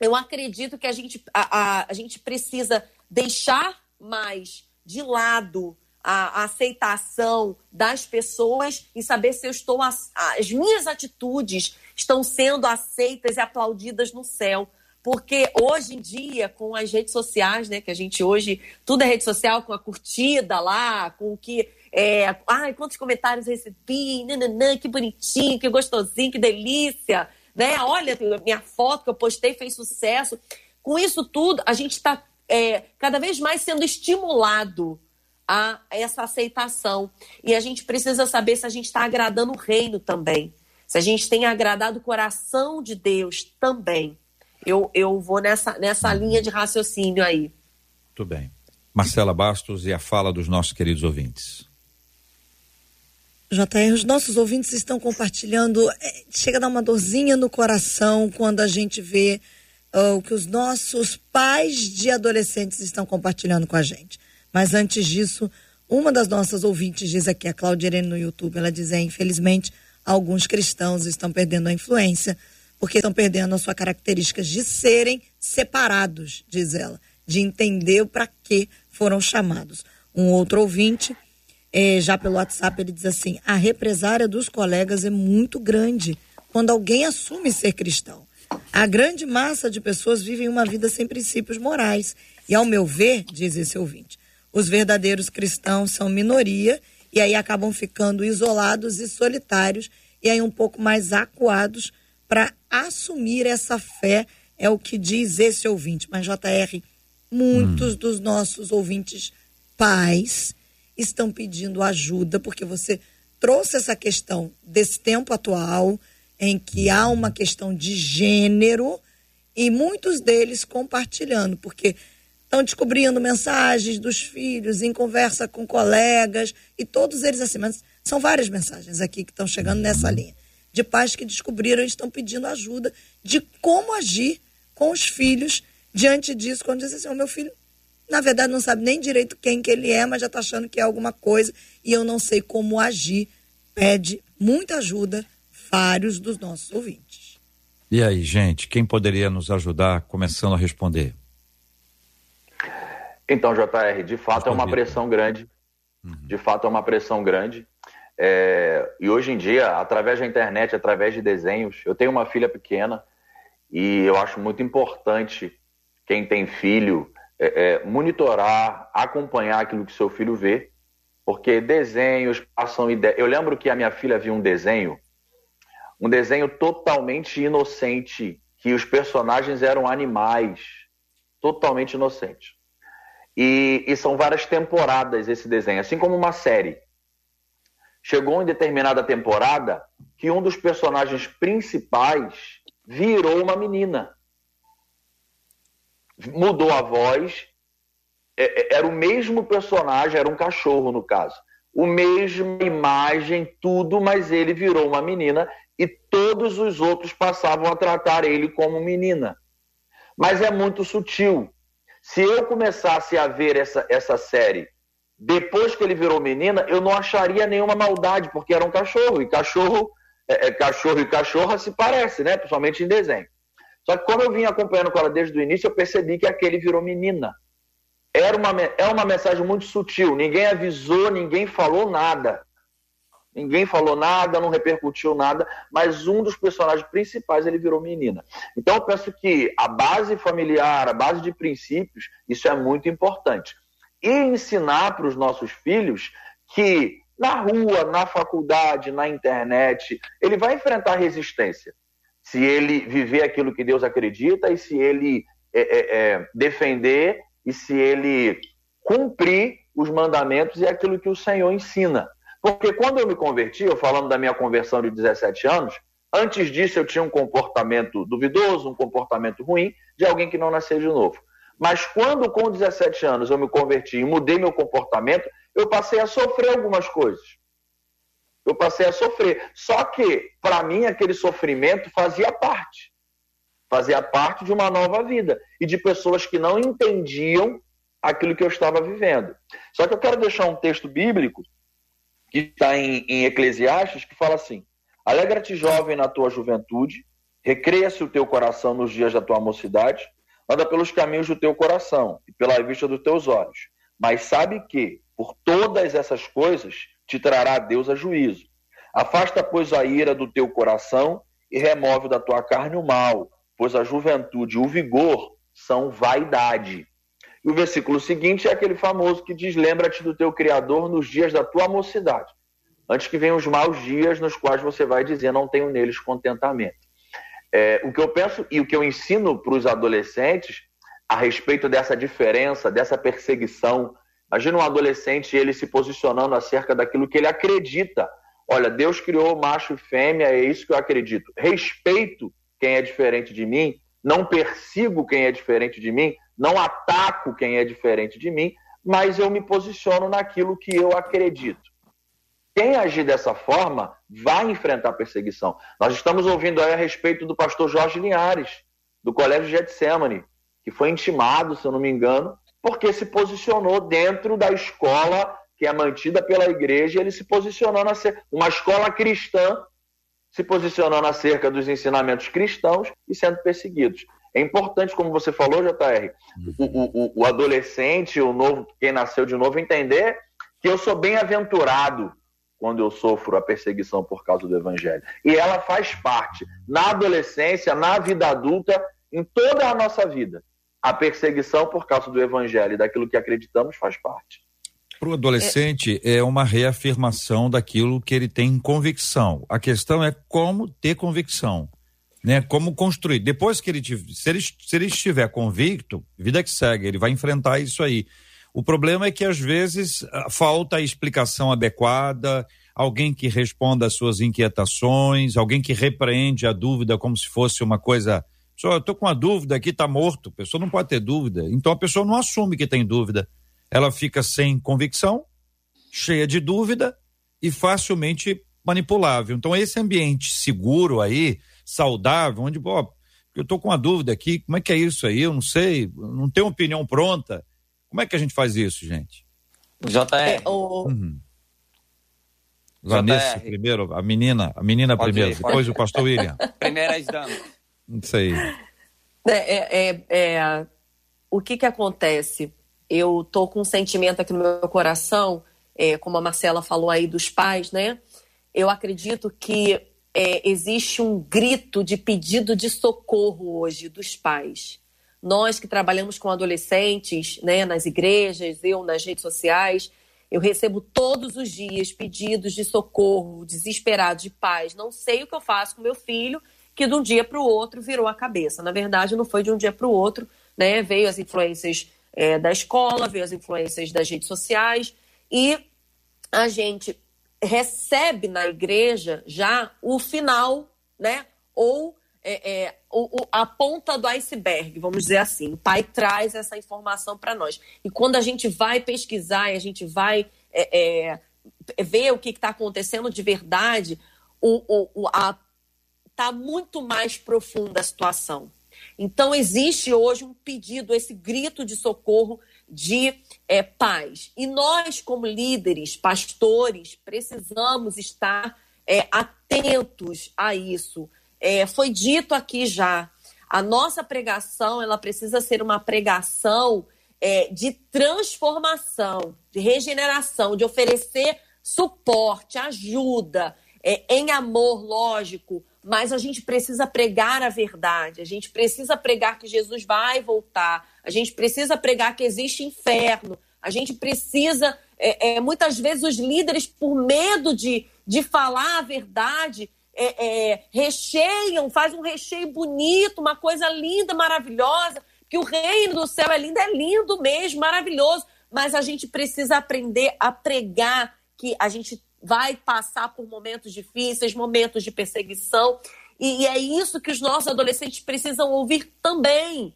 eu acredito que a gente, a, a, a gente precisa deixar mais de lado a, aceitação das pessoas e saber se eu estou as, as minhas atitudes estão sendo aceitas e aplaudidas no céu. Porque hoje em dia, com as redes sociais, né, que a gente hoje, tudo é rede social, com a curtida lá, com o que. É, ai, quantos comentários recebi, nananã, que bonitinho, que gostosinho, que delícia, né? Olha, minha foto que eu postei fez sucesso. Com isso tudo, a gente está é, cada vez mais sendo estimulado a essa aceitação. E a gente precisa saber se a gente está agradando o reino também se a gente tem agradado o coração de Deus também. Eu, eu vou nessa, nessa linha de raciocínio aí. Muito bem. Marcela Bastos e a fala dos nossos queridos ouvintes. JR, os nossos ouvintes estão compartilhando. É, chega a dar uma dorzinha no coração quando a gente vê o que os nossos pais de adolescentes estão compartilhando com a gente. Mas antes disso, uma das nossas ouvintes diz aqui, a Claudia Irene no YouTube, ela diz: é, infelizmente, alguns cristãos estão perdendo a influência, porque estão perdendo a sua característica de serem separados, diz ela, de entender para que foram chamados. Um outro ouvinte, é, já pelo WhatsApp, ele diz assim: a represária dos colegas é muito grande quando alguém assume ser cristão. A grande massa de pessoas vivem uma vida sem princípios morais. E, ao meu ver, diz esse ouvinte, os verdadeiros cristãos são minoria e aí acabam ficando isolados e solitários e aí um pouco mais acuados para assumir essa fé, é o que diz esse ouvinte. Mas, JR, muitos hum. dos nossos ouvintes pais estão pedindo ajuda, porque você trouxe essa questão desse tempo atual, em que há uma questão de gênero, e muitos deles compartilhando, porque estão descobrindo mensagens dos filhos em conversa com colegas e todos eles assim, mas são várias mensagens aqui que estão chegando nessa linha de pais que descobriram e estão pedindo ajuda de como agir com os filhos diante disso, quando dizem assim, o meu filho na verdade não sabe nem direito quem que ele é, mas já está achando que é alguma coisa e eu não sei como agir. Pede muita ajuda vários dos nossos ouvintes. E aí, gente, quem poderia nos ajudar começando a responder? Então, JR, de fato é uma pressão grande. Uhum. De fato é uma pressão grande. É, e hoje em dia, através da internet, através de desenhos, eu tenho uma filha pequena e eu acho muito importante quem tem filho é, é, monitorar, acompanhar aquilo que seu filho vê, porque desenhos passam ideia. Eu lembro que a minha filha viu um desenho, um desenho totalmente inocente, que os personagens eram animais, totalmente inocentes. E, e são várias temporadas esse desenho, assim como uma série. Chegou em determinada temporada que um dos personagens principais virou uma menina. Mudou a voz, é, é, era o mesmo personagem, era um cachorro no caso. O mesmo imagem, tudo, mas ele virou uma menina e todos os outros passavam a tratar ele como menina. Mas é muito sutil. Se eu começasse a ver essa, essa série depois que ele virou menina, eu não acharia nenhuma maldade, porque era um cachorro, e cachorro, é, é, cachorro e cachorra se parece, né? Principalmente em desenho. Só que como eu vim acompanhando com ela desde o início, eu percebi que aquele virou menina. Era uma, é uma mensagem muito sutil, ninguém avisou, ninguém falou nada. Ninguém falou nada, não repercutiu nada, mas um dos personagens principais ele virou menina. Então eu penso que a base familiar, a base de princípios, isso é muito importante. E ensinar para os nossos filhos que na rua, na faculdade, na internet, ele vai enfrentar resistência. Se ele viver aquilo que Deus acredita e se ele é, é, é, defender e se ele cumprir os mandamentos e aquilo que o Senhor ensina. Porque quando eu me converti, eu falando da minha conversão de 17 anos, antes disso eu tinha um comportamento duvidoso, um comportamento ruim de alguém que não nasceu de novo. Mas quando com 17 anos eu me converti e mudei meu comportamento, eu passei a sofrer algumas coisas. Eu passei a sofrer. Só que, para mim, aquele sofrimento fazia parte. Fazia parte de uma nova vida. E de pessoas que não entendiam aquilo que eu estava vivendo. Só que eu quero deixar um texto bíblico que está em, em Eclesiastes, que fala assim: Alegra-te, jovem, na tua juventude, recreia-se o teu coração nos dias da tua mocidade, anda pelos caminhos do teu coração e pela vista dos teus olhos. Mas sabe que, por todas essas coisas, te trará Deus a juízo. Afasta, pois, a ira do teu coração e remove da tua carne o mal, pois a juventude e o vigor são vaidade. E o versículo seguinte é aquele famoso que diz: Lembra-te do teu Criador nos dias da tua mocidade, antes que venham os maus dias nos quais você vai dizer: Não tenho neles contentamento. É, o que eu penso e o que eu ensino para os adolescentes a respeito dessa diferença, dessa perseguição. Imagina um adolescente ele se posicionando acerca daquilo que ele acredita. Olha, Deus criou macho e fêmea, é isso que eu acredito. Respeito quem é diferente de mim, não persigo quem é diferente de mim, não ataco quem é diferente de mim, mas eu me posiciono naquilo que eu acredito. Quem agir dessa forma vai enfrentar perseguição. Nós estamos ouvindo aí a respeito do pastor Jorge Linhares, do Colégio Getsemane, que foi intimado, se eu não me engano, porque se posicionou dentro da escola que é mantida pela igreja, ele se posicionou na uma escola cristã, se posicionando acerca dos ensinamentos cristãos e sendo perseguidos. É importante, como você falou, JR, o, o, o adolescente, o novo, quem nasceu de novo, entender que eu sou bem-aventurado quando eu sofro a perseguição por causa do evangelho. E ela faz parte, na adolescência, na vida adulta, em toda a nossa vida. A perseguição por causa do evangelho e daquilo que acreditamos faz parte. Para o adolescente é... é uma reafirmação daquilo que ele tem convicção. A questão é como ter convicção né? Como construir. Depois que ele se ele, se ele estiver convicto, vida que segue, ele vai enfrentar isso aí. O problema é que às vezes falta a explicação adequada, alguém que responda às suas inquietações, alguém que repreende a dúvida como se fosse uma coisa. Só eu estou com uma dúvida aqui, está morto. A pessoa não pode ter dúvida. Então a pessoa não assume que tem dúvida. Ela fica sem convicção, cheia de dúvida e facilmente manipulável. Então esse ambiente seguro aí, saudável, onde, pô, eu estou com uma dúvida aqui, como é que é isso aí? Eu não sei, não tenho opinião pronta. Como é que a gente faz isso, gente? JR. É, o... Uhum. Vanessa primeiro, a menina, a menina pode primeiro, ir, depois o pastor William. Primeiras damas. Isso aí. É, é, é, é, o que que acontece? eu tô com um sentimento aqui no meu coração, é, como a Marcela falou aí dos pais, né? Eu acredito que é, existe um grito de pedido de socorro hoje dos pais. Nós que trabalhamos com adolescentes, né, nas igrejas, eu nas redes sociais, eu recebo todos os dias pedidos de socorro, desesperados de pais. Não sei o que eu faço com meu filho, que de um dia para o outro virou a cabeça. Na verdade, não foi de um dia para o outro, né? Veio as influências é, da escola, veio as influências das redes sociais e a gente recebe na igreja já o final, né? Ou é, é, o, o, a ponta do iceberg, vamos dizer assim. O pai traz essa informação para nós. E quando a gente vai pesquisar e a gente vai é, é ver o que está acontecendo de verdade, o, a, tá muito mais profunda a situação. Então, existe hoje um pedido, esse grito de socorro de é, paz. E nós, como líderes, pastores, precisamos estar é, atentos a isso. É, foi dito aqui já, a nossa pregação ela precisa ser uma pregação é, de transformação, de regeneração, de oferecer suporte, ajuda, é, em amor, lógico, mas a gente precisa pregar a verdade, a gente precisa pregar que Jesus vai voltar, a gente precisa pregar que existe inferno, a gente precisa, é, é, muitas vezes, os líderes, por medo de, de falar a verdade, é, é, recheiam, faz um recheio bonito, uma coisa linda, maravilhosa, que o reino do céu é lindo, é lindo mesmo, maravilhoso, mas a gente precisa aprender a pregar que a gente vai passar por momentos difíceis, momentos de perseguição, e, é isso que os nossos adolescentes precisam ouvir também.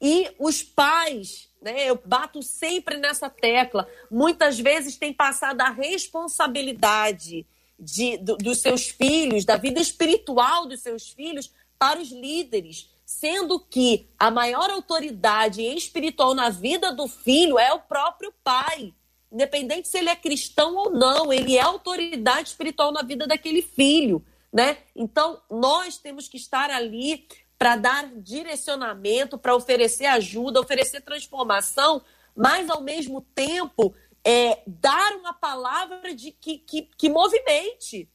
E os pais, né, eu bato sempre nessa tecla, muitas vezes têm passado a responsabilidade de, do, dos seus filhos, da vida espiritual dos seus filhos, para os líderes, sendo que a maior autoridade espiritual na vida do filho é o próprio pai. Independente se ele é cristão ou não, ele é autoridade espiritual na vida daquele filho, né? Então, nós temos que estar ali para dar direcionamento, para oferecer ajuda, oferecer transformação, mas ao mesmo tempo é, dar uma palavra de que, que, que movimente,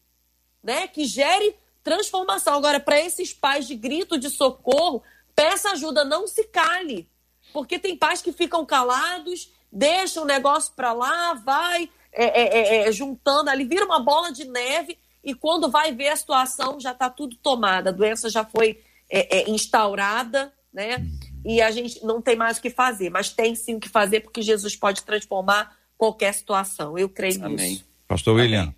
né? que gere transformação. Agora, para esses pais de grito de socorro, peça ajuda, não se cale. Porque tem pais que ficam calados, deixam o negócio para lá, vai é, é, é, é, juntando ali, vira uma bola de neve e quando vai ver a situação já está tudo tomada, a doença já foi é, é, instaurada, né? E a gente não tem mais o que fazer, mas tem sim o que fazer porque Jesus pode transformar qualquer situação. Eu creio Amém. nisso. Pastor William.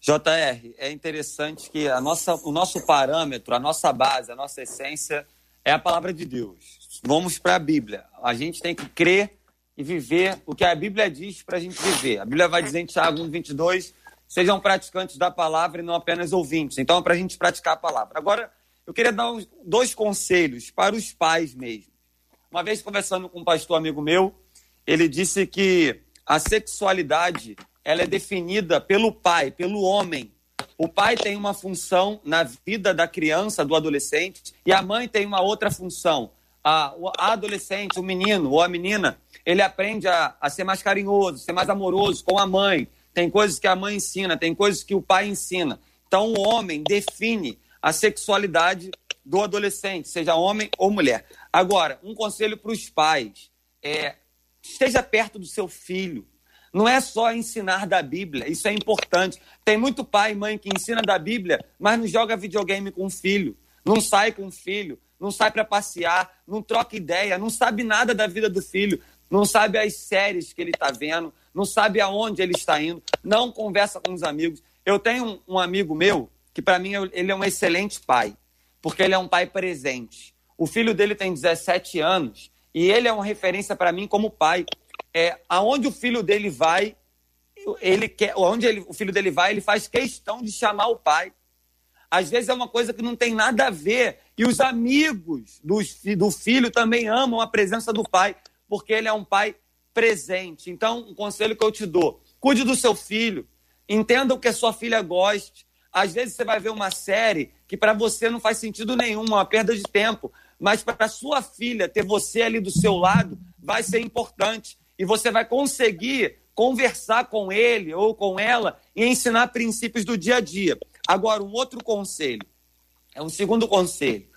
JR, é interessante que a nossa, o nosso parâmetro, a nossa base, a nossa essência é a palavra de Deus. Vamos para a Bíblia. A gente tem que crer e viver o que a Bíblia diz para a gente viver. A Bíblia vai dizer em Tiago 1,22: sejam praticantes da palavra e não apenas ouvintes. Então, é para a gente praticar a palavra. Agora, eu queria dar dois conselhos para os pais mesmo. Uma vez conversando com um pastor amigo meu, ele disse que a sexualidade ela é definida pelo pai, pelo homem. O pai tem uma função na vida da criança, do adolescente, e a mãe tem uma outra função. A, o adolescente, o menino ou a menina, ele aprende a, a ser mais carinhoso, ser mais amoroso com a mãe. Tem coisas que a mãe ensina, tem coisas que o pai ensina. Então, o homem define a sexualidade do adolescente, seja homem ou mulher. Agora, um conselho para os pais é esteja perto do seu filho. Não é só ensinar da Bíblia, isso é importante. Tem muito pai e mãe que ensina da Bíblia, mas não joga videogame com o filho, não sai com o filho, não sai para passear, não troca ideia, não sabe nada da vida do filho, não sabe as séries que ele está vendo, não sabe aonde ele está indo, não conversa com os amigos. Eu tenho um, amigo meu que, para mim, ele é um excelente pai, porque ele é um pai presente. O filho dele tem 17 anos e ele é uma referência para mim como pai. É, aonde o filho dele vai, ele quer, onde ele, o filho dele vai, ele faz questão de chamar o pai. Às vezes é uma coisa que não tem nada a ver. E os amigos do, do filho também amam a presença do pai, porque ele é um pai presente. Então, um conselho que eu te dou: cuide do seu filho, entenda o que a sua filha goste. Às vezes você vai ver uma série que para você não faz sentido nenhum, uma perda de tempo. Mas para sua filha ter você ali do seu lado, vai ser importante e você vai conseguir conversar com ele ou com ela e ensinar princípios do dia a dia. Agora, um outro conselho, é um segundo conselho,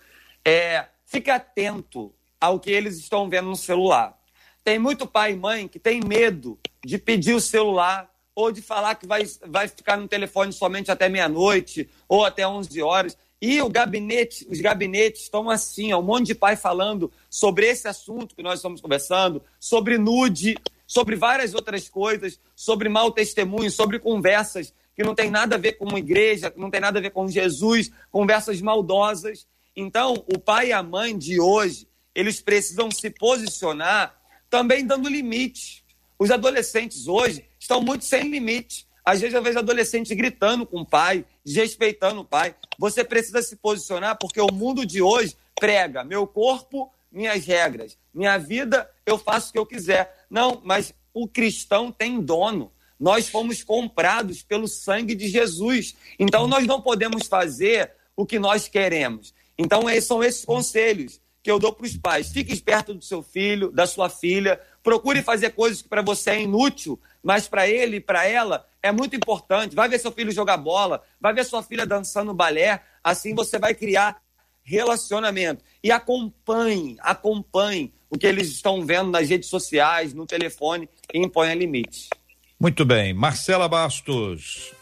é fique atento ao que eles estão vendo no celular. Tem muito pai e mãe que tem medo de pedir o celular ou de falar que vai, vai ficar no telefone somente até meia-noite ou até 11 horas. E o gabinete, os gabinetes estão assim, ó, um monte de pai falando sobre esse assunto que nós estamos conversando, sobre nude, sobre várias outras coisas, sobre mau testemunho, sobre conversas que não tem nada a ver com uma igreja, que não tem nada a ver com Jesus, conversas maldosas. Então, o pai e a mãe de hoje, eles precisam se posicionar também dando limite. Os adolescentes hoje estão muito sem limite. Às vezes eu vejo adolescente gritando com o pai, desrespeitando o pai. Você precisa se posicionar porque o mundo de hoje prega meu corpo, minhas regras. Minha vida, eu faço o que eu quiser. Não, mas o cristão tem dono. Nós fomos comprados pelo sangue de Jesus. Então nós não podemos fazer o que nós queremos. Então são esses conselhos que eu dou para os pais. Fique esperto do seu filho, da sua filha. Procure fazer coisas que para você é inútil, mas para ele e para ela é muito importante. Vai ver seu filho jogar bola, vai ver sua filha dançando balé. Assim você vai criar relacionamento. E acompanhe, acompanhe o que eles estão vendo nas redes sociais, no telefone e imponha limites. Muito bem. Marcela Bastos.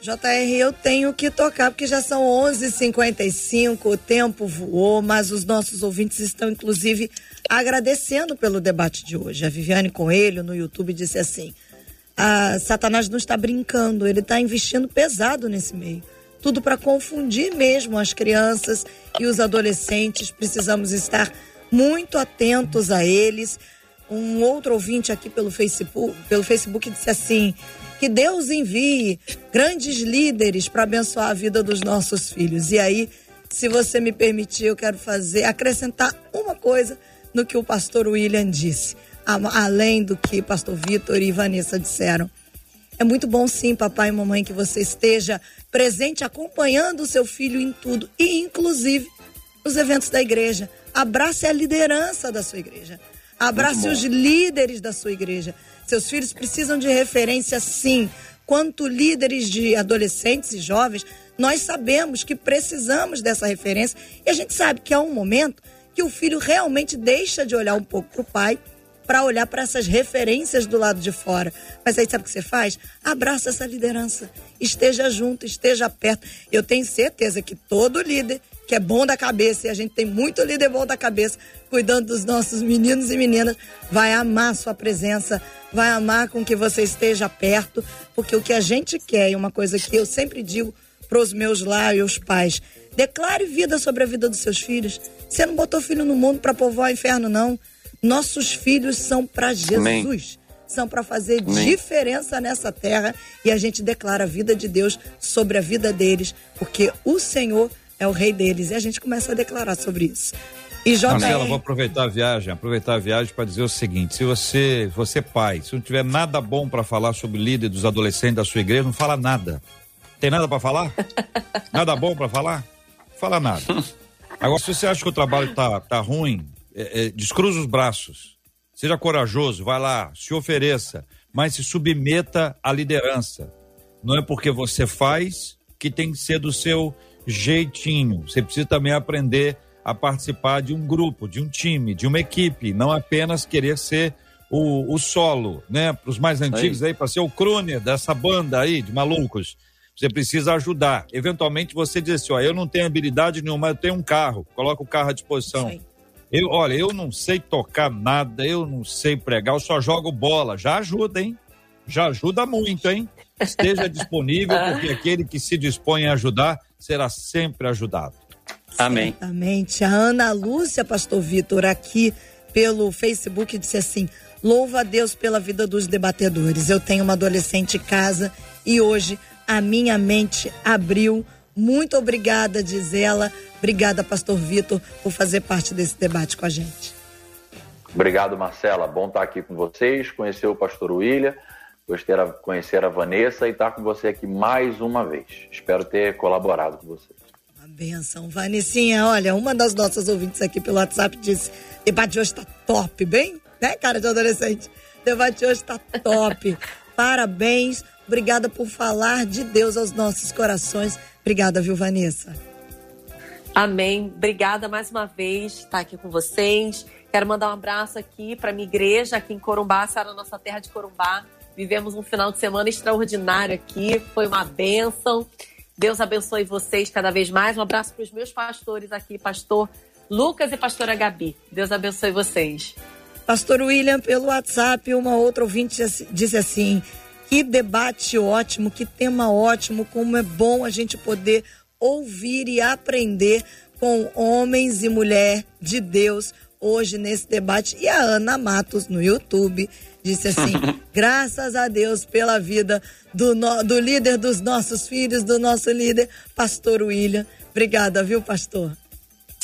JR, eu tenho que tocar, porque já são 11:55 h 55 o tempo voou, mas os nossos ouvintes estão, inclusive, agradecendo pelo debate de hoje. A Viviane Coelho, no YouTube, disse assim: Satanás não está brincando, ele está investindo pesado nesse meio. Tudo para confundir mesmo as crianças e os adolescentes. Precisamos estar muito atentos a eles. Um outro ouvinte aqui pelo Facebook, pelo Facebook disse assim: que Deus envie grandes líderes para abençoar a vida dos nossos filhos. E aí, se você me permitir, eu quero fazer acrescentar uma coisa no que o pastor William disse, além do que pastor Vitor e Vanessa disseram. É muito bom sim, papai e mamãe, que você esteja presente acompanhando o seu filho em tudo e inclusive nos eventos da igreja. Abrace a liderança da sua igreja. Abrace os líderes da sua igreja. Seus filhos precisam de referência, sim. Quanto líderes de adolescentes e jovens, nós sabemos que precisamos dessa referência e a gente sabe que há um momento que o filho realmente deixa de olhar um pouco para o pai para olhar para essas referências do lado de fora. Mas aí sabe o que você faz? Abraça essa liderança. Esteja junto, esteja perto. Eu tenho certeza que todo líder que é bom da cabeça, e a gente tem muito líder bom da cabeça, cuidando dos nossos meninos e meninas, vai amar sua presença, vai amar com que você esteja perto, porque o que a gente quer, e uma coisa que eu sempre digo para os meus lábios pais, declare vida sobre a vida dos seus filhos. Você não botou filho no mundo para povoar o inferno, não. Nossos filhos são para Jesus. Amém. São para fazer Amém. diferença nessa terra e a gente declara a vida de Deus sobre a vida deles, porque o Senhor é o rei deles. E a gente começa a declarar sobre isso. E JR... Marcela, vou aproveitar a viagem, aproveitar a viagem para dizer o seguinte: se você, você é pai, se não tiver nada bom para falar sobre o líder dos adolescentes da sua igreja, não fala nada. Tem nada para falar? nada bom para falar? Fala nada. Agora, se você acha que o trabalho tá, tá ruim, é, é, descruza os braços. Seja corajoso, vai lá, se ofereça, mas se submeta à liderança. Não é porque você faz que tem que ser do seu jeitinho. Você precisa também aprender a participar de um grupo, de um time, de uma equipe, não apenas querer ser o, o solo, né? Para os mais antigos aí, aí para ser o crooner dessa banda aí de malucos. Você precisa ajudar. Eventualmente você diz assim: ó, eu não tenho habilidade nenhuma, eu tenho um carro, coloca o carro à disposição. Eu, olha, eu não sei tocar nada, eu não sei pregar, eu só jogo bola. Já ajuda, hein? Já ajuda muito, hein? Esteja disponível, porque aquele que se dispõe a ajudar será sempre ajudado. Amém. Certamente. A Ana Lúcia, pastor Vitor, aqui pelo Facebook, disse assim: louva a Deus pela vida dos debatedores. Eu tenho uma adolescente em casa e hoje a minha mente abriu. Muito obrigada, diz ela. Obrigada, pastor Vitor, por fazer parte desse debate com a gente. Obrigado, Marcela. Bom estar aqui com vocês, conhecer o pastor William, gostei de conhecer a Vanessa e estar com você aqui mais uma vez. Espero ter colaborado com vocês. Benção, Vanessinha. Olha, uma das nossas ouvintes aqui pelo WhatsApp disse: debate de hoje está top, bem né, cara de adolescente? Debate hoje tá top. Parabéns. Obrigada por falar de Deus aos nossos corações. Obrigada, viu, Vanessa? Amém. Obrigada mais uma vez estar aqui com vocês. Quero mandar um abraço aqui para minha igreja aqui em Corumbá, Sara, nossa terra de Corumbá. Vivemos um final de semana extraordinário aqui, foi uma bênção. Deus abençoe vocês cada vez mais. Um abraço para os meus pastores aqui, pastor Lucas e pastora Gabi. Deus abençoe vocês. Pastor William, pelo WhatsApp, uma outra ouvinte disse assim: que debate ótimo, que tema ótimo, como é bom a gente poder ouvir e aprender com homens e mulher de Deus hoje nesse debate. E a Ana Matos no YouTube disse assim: graças a Deus pela vida do, no, do líder dos nossos filhos, do nosso líder, pastor William. Obrigada, viu, pastor?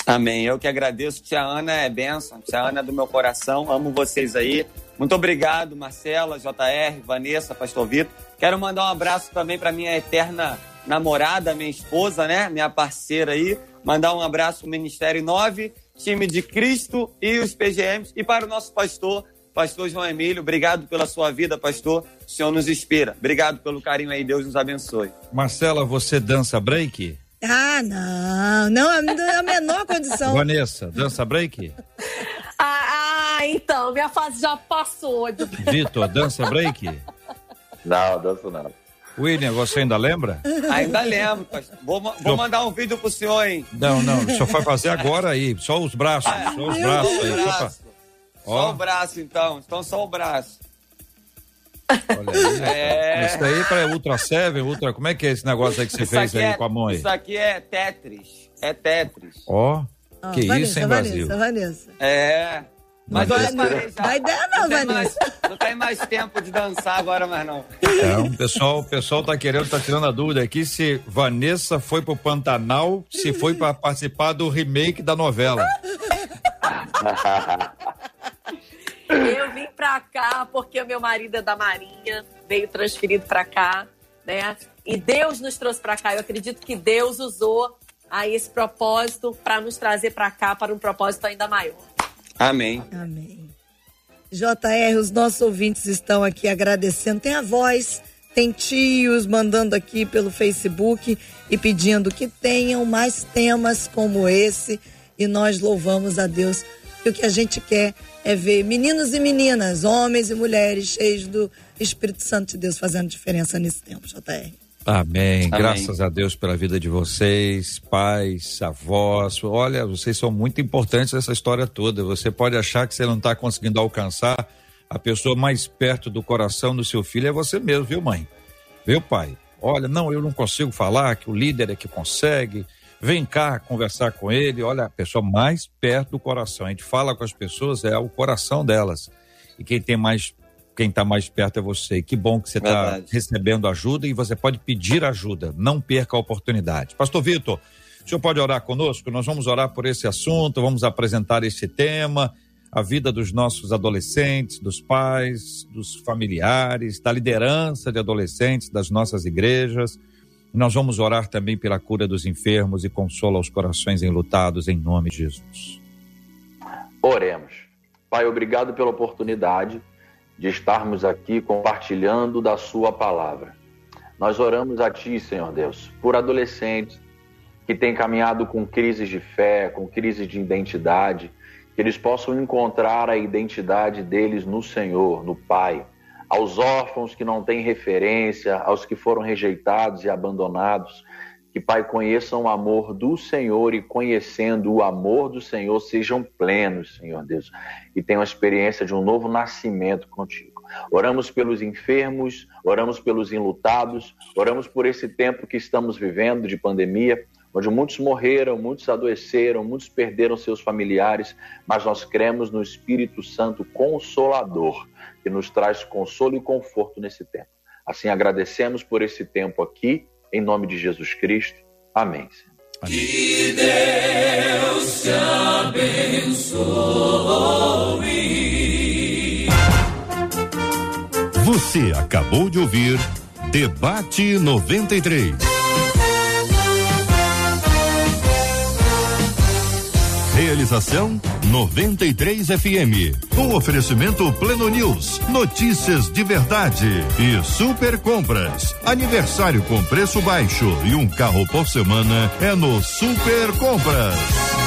Amém. Eu que agradeço. Tia Ana é bênção. Tia Ana é do meu coração. Amo vocês aí. Muito obrigado, Marcela, JR, Vanessa, Pastor Vitor. Quero mandar um abraço também para minha eterna namorada, minha esposa, né? Minha parceira aí. Mandar um abraço pro Ministério 9, time de Cristo e os PGMs. E para o nosso pastor, pastor João Emílio. Obrigado pela sua vida, pastor. O Senhor nos inspira. Obrigado pelo carinho aí. Deus nos abençoe. Marcela, você dança break? Ah, não. Não, a menor condição. Vanessa, dança break? Ah, ah, então, minha fase já passou. Vitor, dança break? Não, danço não. William, você ainda lembra? Ainda lembro. Vou, vou mandar um vídeo pro senhor, hein? Não, não, só vai fazer agora aí. Só os braços. Só os braços aí. Só, pra... só o braço, então. Então, só o braço. Olha aí. É... Isso daí para Ultra Seven, Ultra. Como é que é esse negócio aí que você isso fez aí é, com a aí? Isso aqui é Tetris. É Tetris. Ó. Oh, que Vanessa, isso, hein, Brasil? Vanessa, Vanessa. É. Mas não, não, dá ideia não, não Vanessa. Mais, não tem mais tempo de dançar agora, mas não. É, o pessoal, o pessoal tá querendo, tá tirando a dúvida aqui se Vanessa foi pro Pantanal, se foi para participar do remake da novela. Eu vim pra cá porque o meu marido é da Marinha, veio transferido pra cá, né? E Deus nos trouxe pra cá. Eu acredito que Deus usou aí esse propósito para nos trazer pra cá para um propósito ainda maior. Amém. Amém. JR, os nossos ouvintes estão aqui agradecendo. Tem a voz, tem tios mandando aqui pelo Facebook e pedindo que tenham mais temas como esse. E nós louvamos a Deus. E o que a gente quer é ver meninos e meninas, homens e mulheres cheios do Espírito Santo de Deus fazendo diferença nesse tempo, JR. Amém. Amém. Graças a Deus pela vida de vocês, pais, avós. Olha, vocês são muito importantes nessa história toda. Você pode achar que você não está conseguindo alcançar a pessoa mais perto do coração do seu filho é você mesmo, viu, mãe? Viu, pai? Olha, não, eu não consigo falar que o líder é que consegue. Vem cá conversar com ele. Olha, a pessoa mais perto do coração. A gente fala com as pessoas, é o coração delas. E quem tem mais quem está mais perto é você. Que bom que você está recebendo ajuda e você pode pedir ajuda. Não perca a oportunidade. Pastor Vitor, o senhor pode orar conosco? Nós vamos orar por esse assunto, vamos apresentar esse tema, a vida dos nossos adolescentes, dos pais, dos familiares, da liderança de adolescentes das nossas igrejas. Nós vamos orar também pela cura dos enfermos e consola os corações enlutados em nome de Jesus. Oremos. Pai, obrigado pela oportunidade de estarmos aqui compartilhando da Sua palavra. Nós oramos a Ti, Senhor Deus, por adolescentes que têm caminhado com crises de fé, com crises de identidade, que eles possam encontrar a identidade deles no Senhor, no Pai. Aos órfãos que não têm referência, aos que foram rejeitados e abandonados, que, Pai, conheçam o amor do Senhor e, conhecendo o amor do Senhor, sejam plenos, Senhor Deus, e tenham a experiência de um novo nascimento contigo. Oramos pelos enfermos, oramos pelos enlutados, oramos por esse tempo que estamos vivendo de pandemia, onde muitos morreram, muitos adoeceram, muitos perderam seus familiares, mas nós cremos no Espírito Santo Consolador, que nos traz consolo e conforto nesse tempo. Assim, agradecemos por esse tempo aqui em nome de Jesus Cristo. Amém. Amém. Que Deus te abençoe. Você acabou de ouvir Debate 93. Realização 93 FM. Um oferecimento Pleno News, notícias de verdade e super compras. Aniversário com preço baixo e um carro por semana é no Super Compras.